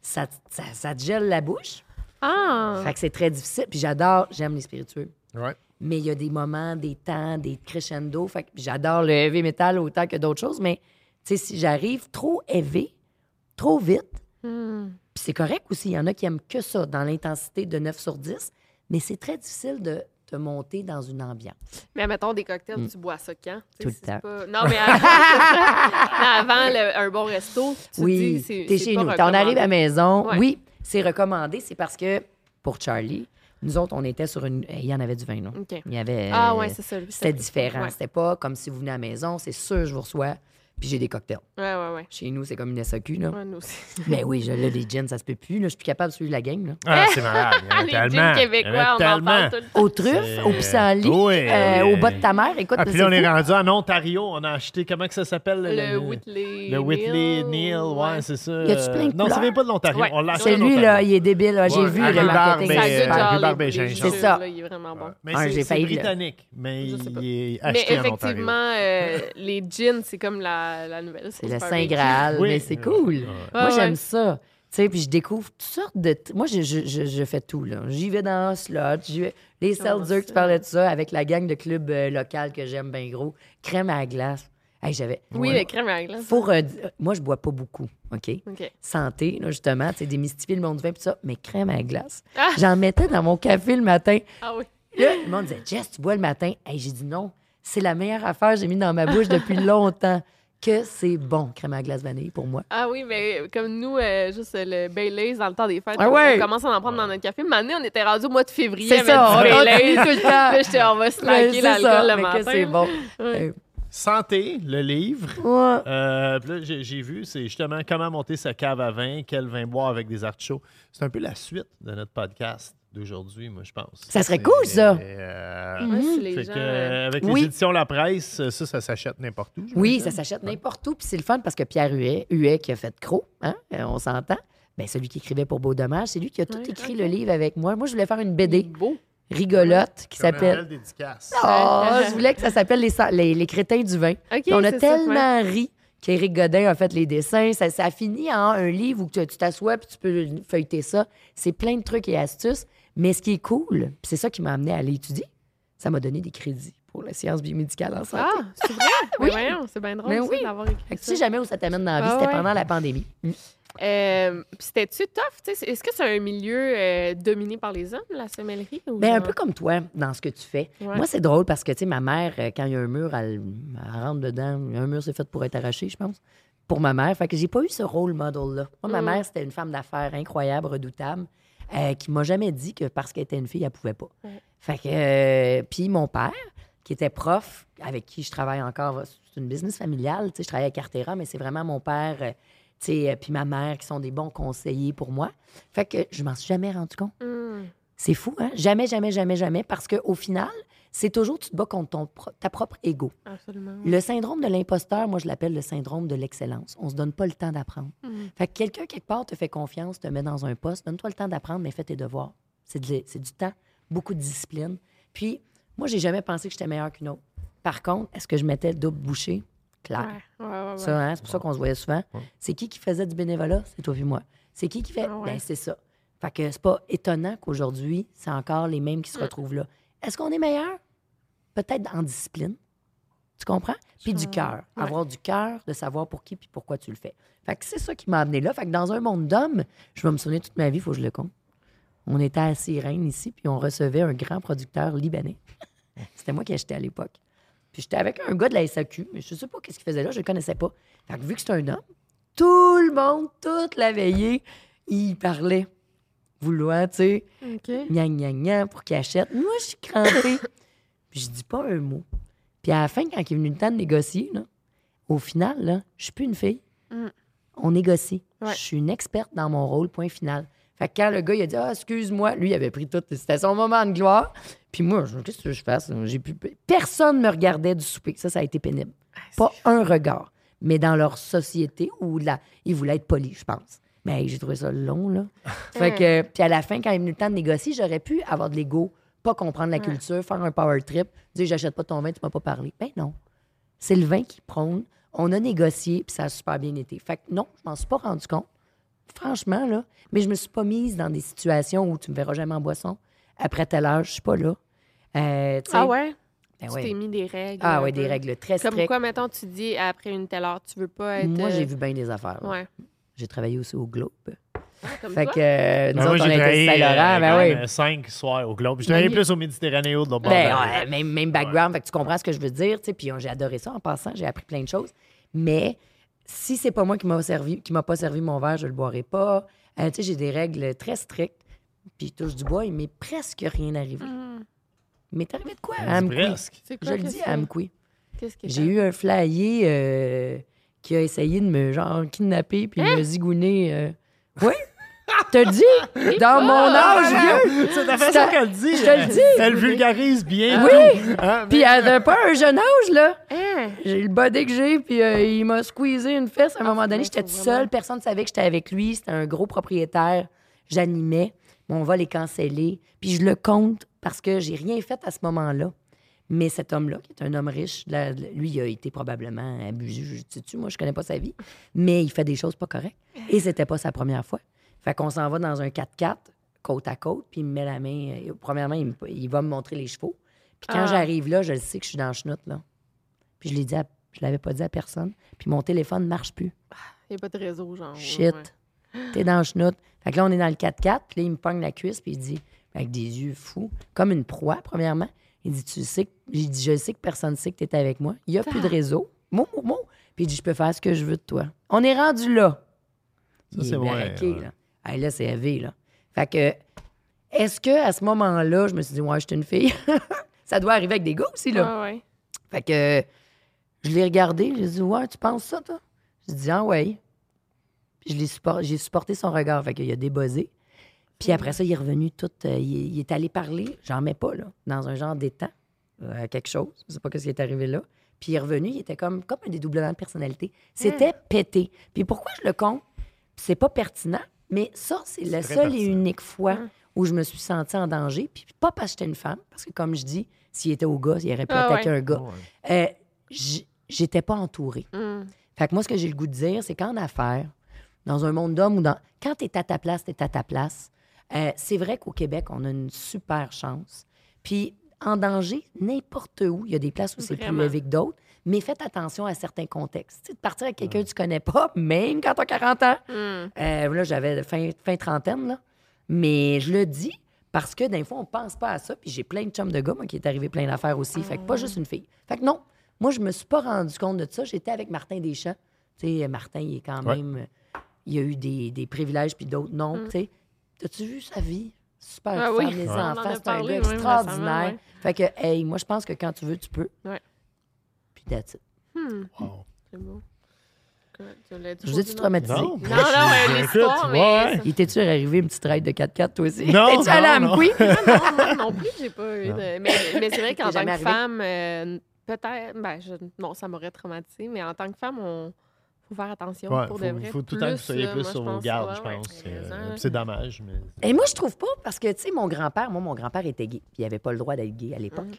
Ça, ça, ça te gèle la bouche.
Ah!
Fait que c'est très difficile. Puis j'adore, j'aime les spiritueux.
Ouais.
Mais il y a des moments, des temps, des crescendo. Fait que j'adore le heavy metal autant que d'autres choses. Mais, sais, si j'arrive trop heavy, trop vite, puis c'est correct aussi. Il y en a qui aiment que ça, dans l'intensité de 9 sur 10. Mais c'est très difficile de te monter dans une ambiance.
Mais mettons des cocktails, tu bois ça quand?
Mm. Tout le temps.
pas- Non, mais avant, c'est ça. Mais avant le- un bon resto, tu
oui,
dis c'est
t'es chez
pas
nous. On arrive à la maison.
Ouais.
Oui, c'est recommandé. C'est parce que pour Charlie, nous autres, on était sur une. Il y en avait du vin.
OK.
Il y avait.
Ah ouais, c'est ça.
C'était différent.
Ouais.
C'était pas comme si vous venez à la maison, c'est sûr, je vous reçois, puis j'ai des cocktails.
Ouais, ouais, ouais.
Chez nous, c'est comme une SAQ, là.
Ouais, nous aussi.
Mais oui, je, là, les gins, ça se peut plus. Là, je suis plus capable de suivre la gang. Là.
Ah, c'est malade.
Les
tellement. en
québécois, on en parle tout le temps.
Aux truffes, au pissenlit,
Oui,
euh,
oui.
au bas de ta mère. Écoute,
Ah, puis là, on est rendu en Ontario. On a acheté, comment que ça s'appelle?
Le Whitley.
Le Whitley Neal, ouais,
ouais.
c'est ça.
Y a-tu plein de
Non, ça vient pas de l'Ontario.
Ouais.
On l'a acheté en
Celui, là, il est débile. J'ai vu
à
le marketing.
Mais.
C'est ça.
il est vraiment bon.
Mais
Ah,
c'est britannique, mais il est
Mais
acheté en Ontario.
effectivement, euh, les jeans, c'est comme la, la nouvelle.
C'est le Saint. Graal,
Oui.
mais c'est cool.
Ouais.
Moi,
Ouais,
j'aime
ouais.
ça. Tu sais, puis je découvre toutes sortes de. Moi, je, je, je, je fais tout, là. J'y vais dans un slot, j'y vais. Les seltzers, tu parlais de ça, avec la gang de clubs euh, local que j'aime bien gros. Crème à la glace. Hey, j'avais.
Oui,
Ouais.
le crème à glace.
Faut redire- Moi, je bois pas beaucoup, OK?
OK.
Santé, là, justement, tu sais, démystifier le monde du vin, puis ça, mais crème à la glace.
Ah!
J'en mettais dans mon café le matin.
Ah oui.
Là, le monde disait, Jess, tu bois le matin? Hey, j'ai dit non. C'est la meilleure affaire que j'ai mis dans ma bouche depuis longtemps. Que c'est bon, crème à glace vanille pour moi.
Ah oui, mais comme nous, euh, juste le Baileys dans le temps des fêtes,
Ah
on-
ouais.
on commence à en prendre dans notre café. Maintenant, on était rendu au mois de février.
C'est
avec
ça,
du
on
Baileys.
tout le temps.
Là, j'étais, on va slacker l'alcool le
mais
matin.
que c'est bon.
Ouais.
Euh,
Santé, le livre.
ouais.
Euh, là, j'ai j'ai vu, c'est justement comment monter sa cave à vin, quel vin boire avec des artichauts. C'est un peu la suite de notre podcast d'aujourd'hui, moi, je pense.
Ça serait cool, ça.
euh,
les gens,
que,
euh,
avec
Oui.
les éditions La Presse, ça, ça s'achète n'importe où.
Oui, ça s'achète n'importe où. Puis c'est le fun parce que Pierre Huet, Huet qui a fait Croc, hein, euh, on s'entend. Ben, celui qui écrivait pour Beau Dommage, c'est lui qui a tout écrit le livre avec moi. Moi, je voulais faire une BD
beau.
rigolote qui s'appelle.
dédicace.
Oh, je voulais que ça s'appelle les, les, les crétins du vin. On a
ça,
tellement ri qu'Éric Godin a fait les dessins. Ça, ça a fini en un livre où tu tu t'assois puis tu peux feuilleter ça. C'est plein de trucs et astuces. Mais ce qui est cool, c'est ça qui m'a amené à aller étudier, ça m'a donné des crédits pour la science biomédicale en santé.
Ah, c'est vrai?
Oui.
Mais voyons, c'est bien drôle ça,
oui.
d'avoir écrit
Fait que tu
ça.
sais jamais où ça t'amène dans la vie,
Ah
c'était
ouais.
pendant la pandémie. Mm.
Euh, puis c'était-tu tough? Est-ce que c'est un milieu euh, dominé par les hommes, la sommellerie? ou
Ben, un peu comme toi dans ce que tu fais.
Ouais.
Moi, c'est drôle parce que, tu sais, ma mère, euh, quand il y a un mur, elle, elle rentre dedans. Un mur, c'est fait pour être arraché, je pense. Pour ma mère. Fait que j'ai pas eu ce rôle model-là. Moi, ma
Mm.
mère, c'était une femme d'affaires incroyable, redoutable, euh, qui m'a jamais dit que parce qu'elle était une fille, elle pouvait pas.
Ouais.
Fait que. euh, puis mon père, qui était prof, avec qui je travaille encore, c'est une business familiale. Tu sais, je travaille à Cartera, mais c'est vraiment mon père. euh, tu sais, euh, puis ma mère qui sont des bons conseillers pour moi. Fait que je m'en suis jamais rendu compte.
Hum.
C'est fou, hein? Jamais, jamais, jamais, jamais. Parce qu'au final, c'est toujours, tu te bats contre ton ta propre ego.
Absolument.
Le syndrome de l'imposteur, moi, je l'appelle le syndrome de l'excellence. On se donne pas le temps d'apprendre.
Mhm.
Fait que quelqu'un, quelque part, te fait confiance, te met dans un poste, donne-toi le temps d'apprendre, mais fais tes devoirs. C'est de- c'est du temps, beaucoup de discipline. Puis, moi, j'ai jamais pensé que j'étais meilleure qu'une autre. Par contre, est-ce que je mettais le double bouché? Clair.
Ouais, ouais, ouais, ouais.
Ça, hein, c'est pour ça qu'on se voyait souvent. C'est qui qui faisait du bénévolat? C'est toi et moi. C'est qui qui fait?
Ah ouais.
Ben, c'est ça. Fait que c'est pas étonnant qu'aujourd'hui, c'est encore les mêmes qui
Mm.
se retrouvent là. Est-ce qu'on est meilleur? Peut-être en discipline. Tu comprends? Puis du cœur.
Ouais.
Avoir du cœur, de savoir pour qui puis pourquoi tu le fais. Fait que c'est ça qui m'a amené là. Fait que dans un monde d'hommes, je vais me souvenir toute ma vie, il faut que je le compte. On était à Sirène ici, puis on recevait un grand producteur libanais. C'était moi qui achetais à l'époque. Puis j'étais avec un gars de la SAQ, mais je sais pas qu'est-ce qu'il faisait là, je le connaissais pas. Fait que vu que c'est un homme, tout le monde, toute la veillée, il parlait. Vouloir, tu sais,
OK.
gna gna gna pour qu'il achète. Moi, je suis crampée. Je dis pas un mot. Puis à la fin, quand il est venu le temps de négocier, là, au final, là, je suis plus une fille.
Mm.
On négocie.
Ouais.
Je suis une experte dans mon rôle, point final. Fait que quand le gars, il a dit Ah, excuse-moi, lui, il avait pris tout. C'était son moment de gloire. Puis moi, je- qu'est-ce que je fasse? J'ai plus... Personne me regardait du souper. Ça, ça a été pénible. Pas un regard. Mais dans leur société où là, ils voulaient être polis, je pense. Mais hey, j'ai trouvé ça long, là. fait que, puis à la fin, quand il est venu le temps de négocier, j'aurais pu avoir de l'ego, pas comprendre la culture, faire un power trip, dire j'achète pas ton vin, tu m'as pas parlé. Ben non. C'est le vin qui prône. On a négocié, puis ça a super bien été. Fait que non, je m'en suis pas rendu compte. Franchement, là. Mais je me suis pas mise dans des situations où tu me verras jamais en boisson. Après telle heure, je suis pas là. Euh,
Ah ouais?
ben
Tu
ouais.
t'es mis des règles.
Ah ouais,
peu.
des règles très
Comme
strictes.
quoi, mettons, tu dis après une telle heure, tu veux pas être.
Moi, j'ai
euh,
vu bien des affaires. là.
Ouais.
J'ai travaillé aussi au Globe.
Comme
Fait
toi?
que euh, nous
Ben, moi,
autres, on
j'ai
était
travaillé
au Saint-Laurent.
euh,
Ben oui.
cinq soirs au Globe. Je travaillais plus au Méditerranéen de l'autre bord.
Ben, même, même background, fait que tu comprends ce que je veux dire, puis j'ai adoré ça en passant, j'ai appris plein de choses. Mais si c'est pas moi qui m'a servi, qui m'a pas servi mon verre, je le boirai pas. Euh, tu sais, j'ai des règles très strictes. Puis je touche du bois, il m'est presque rien arrivé. Mais t'es arrivé de quoi? À
presque.
Je le dis à
que
J'ai eu un flyer euh, qui a essayé de me genre kidnapper puis
Hein?
me zigouner. euh. Oui? Te dis? Dans mon âge vieux?
C'est la façon qu'elle dit.
je te le dis.
Elle le vulgarise bien.
Oui!
tout. Hein,
Puis elle avait pas un jeune âge, là.
Hein?
J'ai le body que j'ai, puis euh, il m'a squeezé une fesse. À un
Ah,
moment donné, j'étais toute seule. Personne ne savait que j'étais avec lui. C'était un gros propriétaire. J'animais. Mon vol est cancellé. Puis je le compte parce que j'ai rien fait à ce moment-là. Mais cet homme-là, qui est un homme riche, là, lui, il a été probablement abusé. Je sais-tu, moi, je connais pas sa vie. Mais il fait des choses pas correctes. Et c'était pas sa première fois. Fait qu'on s'en va dans un 4x4, côte à côte, puis il me met la main. euh, premièrement, il, me- il va me montrer les chevaux. Puis quand
Ah.
j'arrive là, je le sais que je suis dans le chenoute, là. Puis je l'ai dit à- je l'avais pas dit à personne. Puis mon téléphone ne marche plus.
Il n'y a pas de réseau, genre.
Shit.
ouais.
T'es dans le chenoute. Fait que là, on est dans le 4x4, puis là, il me pogne la cuisse, puis il dit, avec des yeux fous, comme une proie, premièrement. Il dit, tu sais, que... j'ai dit, je sais que personne ne sait que t'es avec moi. Il n'y a plus de réseau. Mot, mot, mot. Puis il dit, je peux faire ce que je veux de toi. On est rendu là.
Ça,
Il
c'est
est
vrai, ouais.
là. Hey, là, c'est élevé, là. Fait que, est-ce que à ce moment-là, je me suis dit, ouais, je suis une fille? ça doit arriver avec des gars aussi, là.
Ouais.
Fait que je l'ai regardé, j'ai dit Ouais, tu penses ça, toi? J'ai dit Ah ouais. Puis je j'ai supporté son regard, fait qu'il a débossé. Puis après ça, il est revenu tout. euh, il, il est allé parler, j'en mets pas, là, dans un genre d'étang, euh, quelque chose. Je sais pas ce qui est arrivé là. Puis il est revenu, il était comme, comme un dédoublement de personnalité. C'était pété. Puis pourquoi je le compte? C'est pas pertinent, mais ça, c'est la seule et unique fois où je me suis sentie en danger. Puis pas parce que j'étais une femme, parce que comme je dis, s'il était au gars, il aurait pu
Ah
attaquer
ouais.
un gars. Euh, j- j'étais pas entourée.
Hum.
Fait que moi, ce que j'ai le goût de dire, c'est qu'en affaires, dans un monde d'hommes ou dans. Quand tu es à ta place, tu es à ta place. Euh, c'est vrai qu'au Québec, on a une super chance. Puis en danger, n'importe où, il y a des places où c'est plus élevé que d'autres, mais faites attention à certains contextes. Tu sais, de partir avec quelqu'un que tu connais pas, même quand tu as 40 ans.
Hum.
Euh, là, j'avais fin, fin trentaine, là. Mais je le dis parce que des fois, on pense pas à ça. Puis j'ai plein de chums de gars, moi, qui est arrivé plein d'affaires aussi. Fait que pas juste une fille. Fait que non, moi, je me suis pas rendu compte de ça. J'étais avec Martin Deschamps. Tu sais, Martin, il est quand
Ouais.
même. euh, Il a eu des, des privilèges, puis d'autres non. Tu sais, t'as-tu vu sa vie? Super
Ah
femme,
oui.
les
Ouais.
Enfants,
a
c'est un gars extraordinaire.
ouais.
Fait que, hey, moi, je pense que quand tu veux, tu peux. Puis that's it.
Hum.
Wow.
C'est beau.
Je vous ai-tu traumatisé?
Non,
Non, non, l'histoire, mais.
ouais.
Il était-tu arrivé une petite ride de 4x4, toi aussi?
Non,
T'es-tu allé à
non, non.
Amqui?
non, moi non plus, j'ai pas eu de. Mais, mais c'est vrai qu'en tant que
arrivé?
femme, euh, peut-être. Ben, je- non, ça m'aurait traumatisé, mais en tant que femme, on faut faire attention
Ouais,
pour
faut,
de vrai.
faut tout le temps que vous soyez plus
moi,
sur vos gardes,
ouais,
je
ouais,
pense. Euh. C'est dommage, mais.
Et moi, je trouve pas, parce que, tu sais, mon grand-père, moi, mon grand-père était gay, puis il avait pas le droit d'être gay à l'époque.
Mm.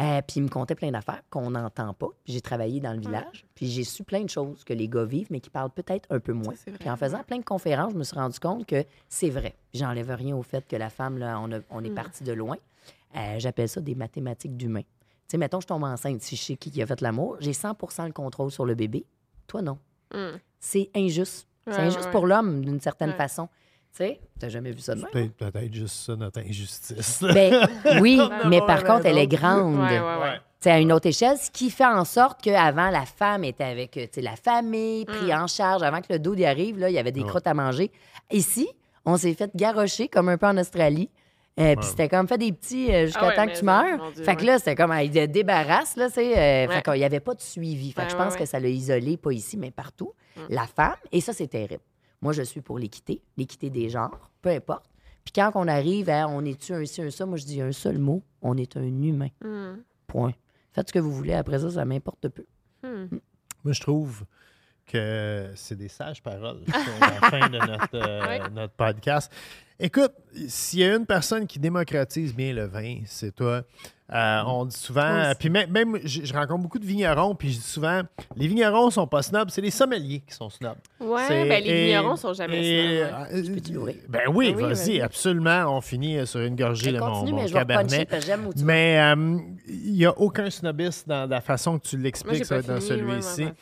Euh, puis il me contait plein d'affaires qu'on n'entend pas. J'ai travaillé dans le village, puis j'ai su plein de choses que les gars vivent, mais qui parlent peut-être un peu moins. Puis en faisant plein de conférences, je me suis rendu compte que c'est vrai. J'enlève rien au fait que la femme, là, on, a- on
Mm.
est parti de loin. Euh, J'appelle ça des mathématiques d'humain. Tu sais, mettons, je tombe enceinte, si je sais qui qui a fait l'amour, j'ai 100% le contrôle sur le bébé. Toi, non.
Hum.
C'est injuste. C'est injuste
ouais,
pour l'homme, d'une certaine façon. Tu sais, t'as jamais vu ça de même?
C'est peut-être, juste ça, notre injustice.
Ben, oui, mais par contre, elle est grande.
Ouais, ouais, ouais.
À une autre échelle, ce qui fait en sorte qu'avant, la femme était avec euh, la famille, pris
Mm.
en charge. Avant que le dos y arrive, là, il y avait des
Ouais.
crottes à manger. Ici, on s'est fait garrocher comme un peu en Australie. Euh, Puis c'était comme fait des petits euh, jusqu'à
Ah ouais,
temps que tu meurs.
Dieu,
fait que
ouais.
là, c'était comme, il te débarrasse, là, tu sais. Fait qu'il n'y avait pas de suivi. Fait que je
ouais,
pense
ouais.
que ça l'a isolé, pas ici, mais partout,
Mm.
la femme. Et ça, c'est terrible. Moi, je suis pour l'équité, l'équité des genres, peu importe. Puis quand on arrive à on est-tu un ci, un ça, moi, je dis un seul mot, on est un humain.
Hum.
Point. Faites ce que vous voulez. Après ça, ça m'importe peu.
Hum.
Moi, je trouve que c'est des sages paroles sur la fin de notre, euh, notre podcast. Écoute, s'il y a une personne qui démocratise bien le vin, c'est toi. Euh, on dit souvent,
Oui.
puis même, même je, je rencontre beaucoup de vignerons, puis je dis souvent, les vignerons sont pas snobs, c'est les sommeliers qui sont snobs. C'est-
ben, les
et-
vignerons sont jamais
et-
snobs, ouais.
euh,
peux-tu l'ouvrir?
Ben oui,
Ah oui,
vas-y, absolument. On finit euh, sur une gorgée de mon,
je
cabernet. Mais il n'y a aucun snobisme dans la façon que tu l'expliques, dans
fini,
celui-ci.
ouais.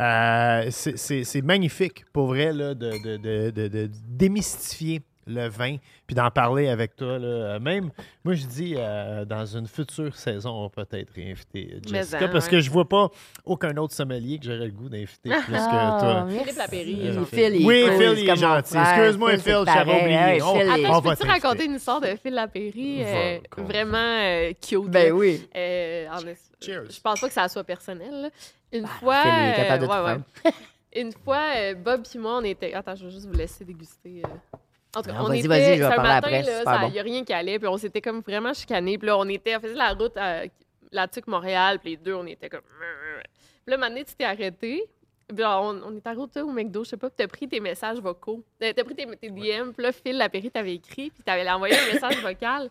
Euh, c'est- c'est c'est magnifique, pour vrai, là, de, de- de- de- de démystifier le vin, puis d'en parler avec toi. là. Euh, Même, moi, je dis, euh, dans une future saison, on va peut-être réinviter Jessica,
en,
parce
ouais.
que je vois pas aucun autre sommelier que j'aurais le goût d'inviter plus que toi.
Philippe Lapéry, il est
Ah,
gentil.
Phil, il est
Oui,
cool,
Phil,
c'est
il est gentil. Excuse-moi,
c'est
Phil, j'avais oublié. On-
Phil,
on
je raconter une histoire de Phil Lapéry? Euh, vraiment euh, cute?
Ben oui.
Euh,
Cheers.
Je pense pas que ça soit personnel. là. Une
Bah,
fois.
Phil,
euh, ouais, ouais. Une fois, euh, Bob et moi, on était. Attends, je vais juste vous laisser déguster. En tout cas,
Non,
on était.
je vais
un matin,
bon.
Il n'y a rien qui allait, puis on s'était comme vraiment chicanés. Puis là, on était. On faisait la route à la Tuque Montréal, puis les deux, on était comme. Puis là, donné, tu t'es arrêté. Puis là, on, on est arrêté au McDo, je sais pas, puis t'as pris tes messages vocaux. Euh, T'as pris tes, tes DM, puis là, Phil Lapéry t'avait écrit, puis t'avais envoyé un message vocal.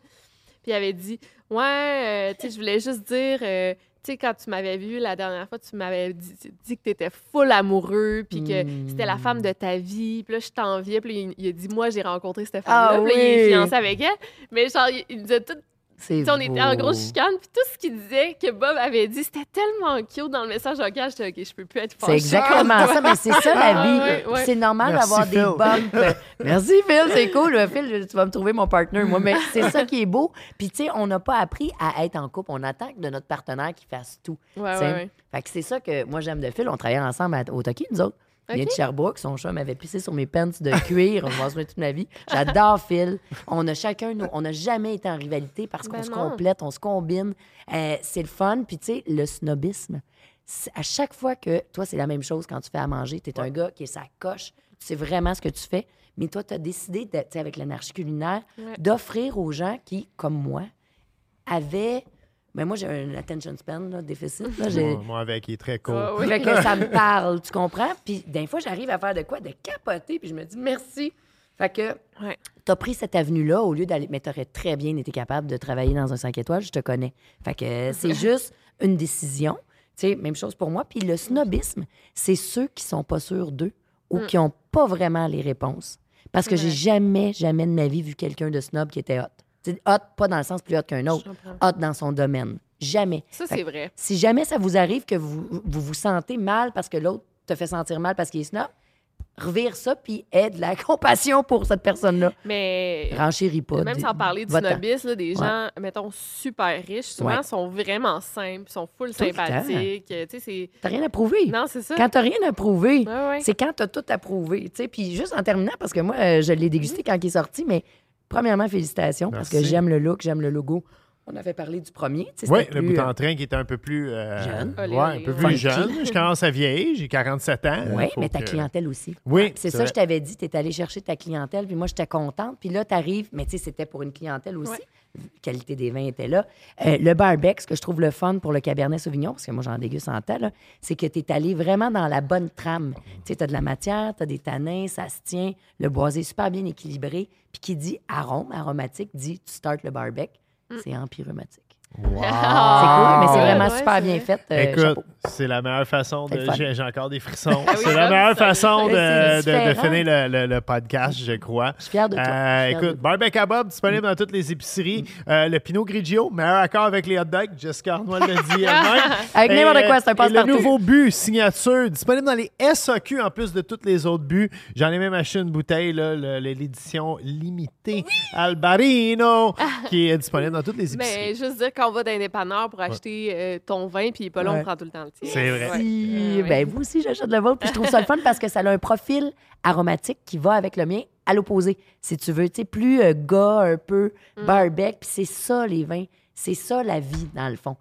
Puis il avait dit Ouais, euh, tu sais, je voulais juste dire, euh, tu sais, quand tu m'avais vu la dernière fois, tu m'avais dit, dit que tu étais full amoureux, puis que
Hmm.
c'était la femme de ta vie. Puis là, je t'enviais. Puis il, il a dit Moi, j'ai rencontré cette femme-là.
Ah
puis là, il est
oui.
fiancé avec elle. Mais genre, il, il a tout.
C'est
on était en grosse chicane, puis tout ce qu'il disait que Bob avait dit, c'était tellement cute dans le message vocal. J'étais OK, je peux plus être
C'est
fâchée
exactement
contre toi.
ça, mais c'est ça la
Ah,
vie.
ouais, ouais.
C'est normal d'avoir des bumps. Merci Phil, c'est cool. Phil, tu vas me trouver mon partner, moi. Mais c'est ça qui est beau. Puis tu sais, on n'a pas appris à être en couple. On attend de notre partenaire qu'il fasse tout.
Ouais.
Fait que c'est ça que moi j'aime de Phil. On travaillait ensemble à- au Toki, nous autres. Il vient de
Ok.
Sherbrooke, son chat m'avait pissé sur mes pants de cuir. On va se toute ma vie. J'adore Phil. On a chacun, nos- on n'a jamais été en rivalité parce qu'on
Ben
se complète, on se combine. Euh, c'est le fun. Puis tu sais, le snobisme, à chaque fois que toi, c'est la même chose quand tu fais à manger. Tu es un gars qui est sa coche. Tu sais vraiment ce que tu fais. Mais toi, tu as décidé, de- tu sais, avec l'anarchie culinaire,
Ouais.
d'offrir aux gens qui, comme moi, avaient. Ben moi, j'ai un attention span, là, déficit. Là, j'ai-
Moi, moi, avec, il est très cool.
Ah oui.
fait que ça me parle, tu comprends? Puis des fois, j'arrive à faire de quoi? De capoter, puis je me dis merci. Fait que
Ouais.
t'as pris cette avenue-là au lieu d'aller... Mais t'aurais très bien été capable de travailler dans un 5 étoiles, je te connais. Fait que c'est juste une décision. Tu sais, même chose pour moi. Puis le snobisme, c'est ceux qui sont pas sûrs d'eux ou qui ont pas vraiment les réponses. Parce que j'ai
Ouais.
jamais, jamais de ma vie vu quelqu'un de snob qui était hot. Hot, pas dans le sens plus hot qu'un autre. Hot dans son domaine. Jamais.
Ça, c'est vrai.
si jamais ça vous arrive que vous vous, vous sentez mal parce que l'autre te fait sentir mal parce qu'il est snob, revire ça puis aie de la compassion pour cette personne-là.
Mais.
Renchéris pas.
Même sans parler du snobisme, des
Ouais.
gens, mettons, super riches, souvent
Ouais.
sont vraiment simples, sont full
Tout
sympathiques. Tu sais, c'est.
T'as rien à prouver.
Non, c'est ça.
Quand t'as rien à prouver,
Ouais,
c'est quand t'as tout à prouver. tu sais. Puis juste en terminant, parce que moi, euh, je l'ai dégusté quand il est sorti, mais premièrement, félicitations, parce que j'aime le look, j'aime le logo. On avait parlé du premier.
Oui, le bout
euh,
en train qui était un peu plus. euh,
Jeune.
Ouais, un peu plus
Funky.
jeune. Je commence à vieillir, j'ai 47 ans.
Oui, mais ta
que-
clientèle aussi.
Oui,
C'est
c'est
ça,
vrai.
je t'avais dit, tu es allé chercher ta clientèle, puis moi, j'étais contente. Puis là, tu arrives, mais tu sais, c'était pour une clientèle aussi.
Ouais.
La qualité des vins était là. Euh, le barbec, ce que je trouve le fun pour le Cabernet Sauvignon, parce que moi, j'en déguste en là, c'est que tu es allé vraiment dans la bonne trame. Tu sais, tu as de la matière, tu as des tanins, ça se tient, le boisé est super bien équilibré. Puis qui dit arôme, aromatique, dit tu starts le barbec, c'est empyromatique.
Wow.
C'est cool, mais c'est vraiment
ouais,
super bien fait. euh,
Écoute, c'est la meilleure façon de. J'ai encore des frissons.
Ah oui,
c'est la
comme
meilleure façon de, finir le, le- le podcast, je crois.
Je suis fière de toi.
Euh,
de
écoute, Barbecue à Bob, disponible dans toutes les épiceries. Euh, le Pinot Grigio, meilleur accord avec les hot dogs. Jessica Arnold l'a dit elle-même.
Avec n'importe quoi, c'est un
et
passe-partout.
Le nouveau but signature, disponible dans les SAQ en plus de tous les autres buts. J'en ai même acheté une bouteille, l'édition limitée Albarino, qui est disponible dans toutes les épiceries.
Mais juste dire qu'on va dans un dépanneur pour acheter euh, ton vin, puis pas long,
Ouais.
on prend tout le temps le tien.
C'est vrai.
Si, ben vous aussi, j'achète le vôtre. Puis je trouve ça le fun parce que ça a un profil aromatique qui va avec le mien à l'opposé. Si tu veux, tu sais, plus euh, gars, un peu
Mm.
barbecue. Puis c'est ça, les vins. C'est ça, la vie, dans le fond.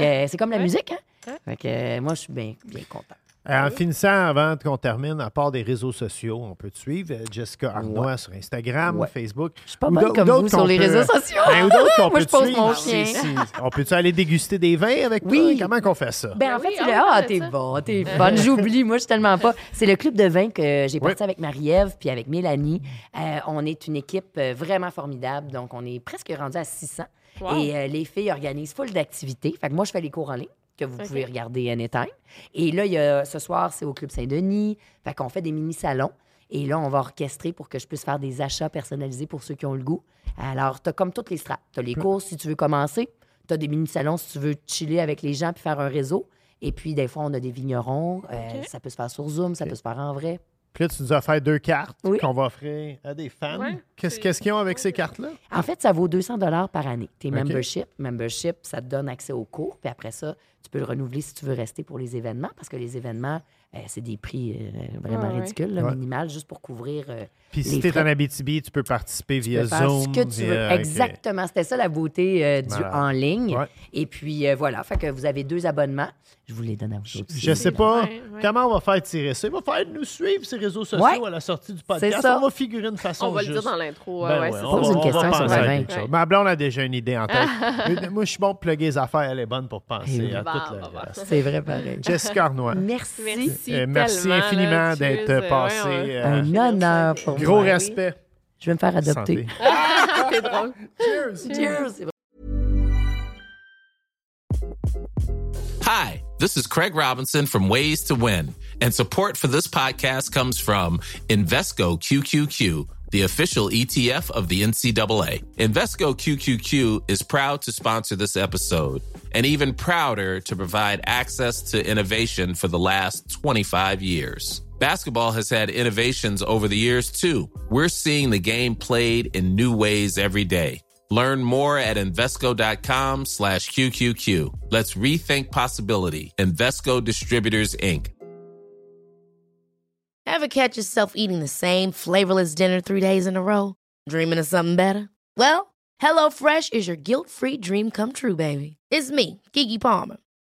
Euh, c'est comme la musique, hein? Fait que euh, moi, je suis bien, bien content.
Euh, En finissant, avant qu'on termine, à part des réseaux sociaux, on peut te suivre. euh, Jessica Arnois sur Instagram,
Ouais.
Facebook.
Je suis pas bonne comme vous sur les
peut-
réseaux sociaux.
Ben, ou d'autres qu'on peut
je pose
suivre.
mon chien.
si- On peut-tu aller déguster des vins avec
Oui.
toi? Comment qu'on fait ça?
Ben, en
Ben
fait,
oui, va
Ah,
faire
t'es bon, t'es fun. J'oublie, moi, je suis tellement pas. C'est le club de vin que j'ai parti avec Marie-Ève puis avec Mélanie. Euh, on est une équipe euh, vraiment formidable. Donc, on est presque rendu à 600.
Wow.
Et euh, les filles organisent full d'activités. Fait que moi, je fais les cours en ligne que vous pouvez regarder anytime. Et là, il y a, ce soir, c'est au Club Saint-Denis. Fait qu'on fait des mini-salons. Et là, on va orchestrer pour que je puisse faire des achats personnalisés pour ceux qui ont le goût. Alors, tu as comme toutes les strates. Tu as les courses si tu veux commencer. Tu as des mini-salons si tu veux chiller avec les gens puis faire un réseau. Et puis, des fois, on a des vignerons. Euh. Ça peut se faire sur Zoom, ça peut se faire en vrai.
Puis là, tu nous as fait deux cartes
Oui.
qu'on va offrir à des fans.
Ouais,
Qu'est-ce qu'ils ont avec ces cartes-là?
En fait, ça vaut 200 dollars par année. Tes
OK.
membership, membership, ça te donne accès aux cours. Puis après ça, tu peux le renouveler si tu veux rester pour les événements, parce que les événements, euh, c'est des prix euh, vraiment
Ouais, ouais.
ridicules, là,
Ouais.
minimal, juste pour couvrir. euh,
Puis si tu es en. Abitibi, tu peux participer
Tu
via
peux faire
Zoom.
ce que tu veux. Exactement. C'était ça la beauté euh, du en ligne.
Ouais.
Et puis euh, voilà, fait que vous avez deux abonnements. Je vous les donne à vous autres.
Je sais pas
Ouais, ouais.
comment on va faire tirer ça. Il va falloir nous suivre ces réseaux sociaux
Ouais.
à la sortie du podcast.
C'est ça.
On va figurer une façon
On va le dire dans l'intro.
Ben
ouais,
ouais,
c'est
on, va-
une
on
question
va à
20.
quelque chose. Ma blonde a déjà une idée en tête. Moi, je suis bon pour plugger les affaires. Elle est bonne pour penser à
oui.
tout le reste.
C'est vrai, pareil.
Jessica Arnois.
Merci.
Merci.
Infiniment d'être passé,
Un honneur pour
Gros
moi.
respect.
Je vais me faire adopter.
Santé.
C'est drôle.
Cheers. C'est
Hi, this is Craig Robinson from Ways to Win, and support for this podcast comes from Invesco QQQ, the official ETF of the NCAA. Invesco QQQ is proud to sponsor this episode, and even prouder to provide access to innovation for the last 25 years. Basketball has had innovations over the years too. We're seeing the game played in new ways every day. Learn more at Invesco.com slash QQQ. Let's rethink possibility. Invesco Distributors, Inc.
Ever catch yourself eating the same flavorless dinner three days in a row? Dreaming of something better? Well, HelloFresh is your guilt-free dream come true, baby. It's me, Kiki Palmer.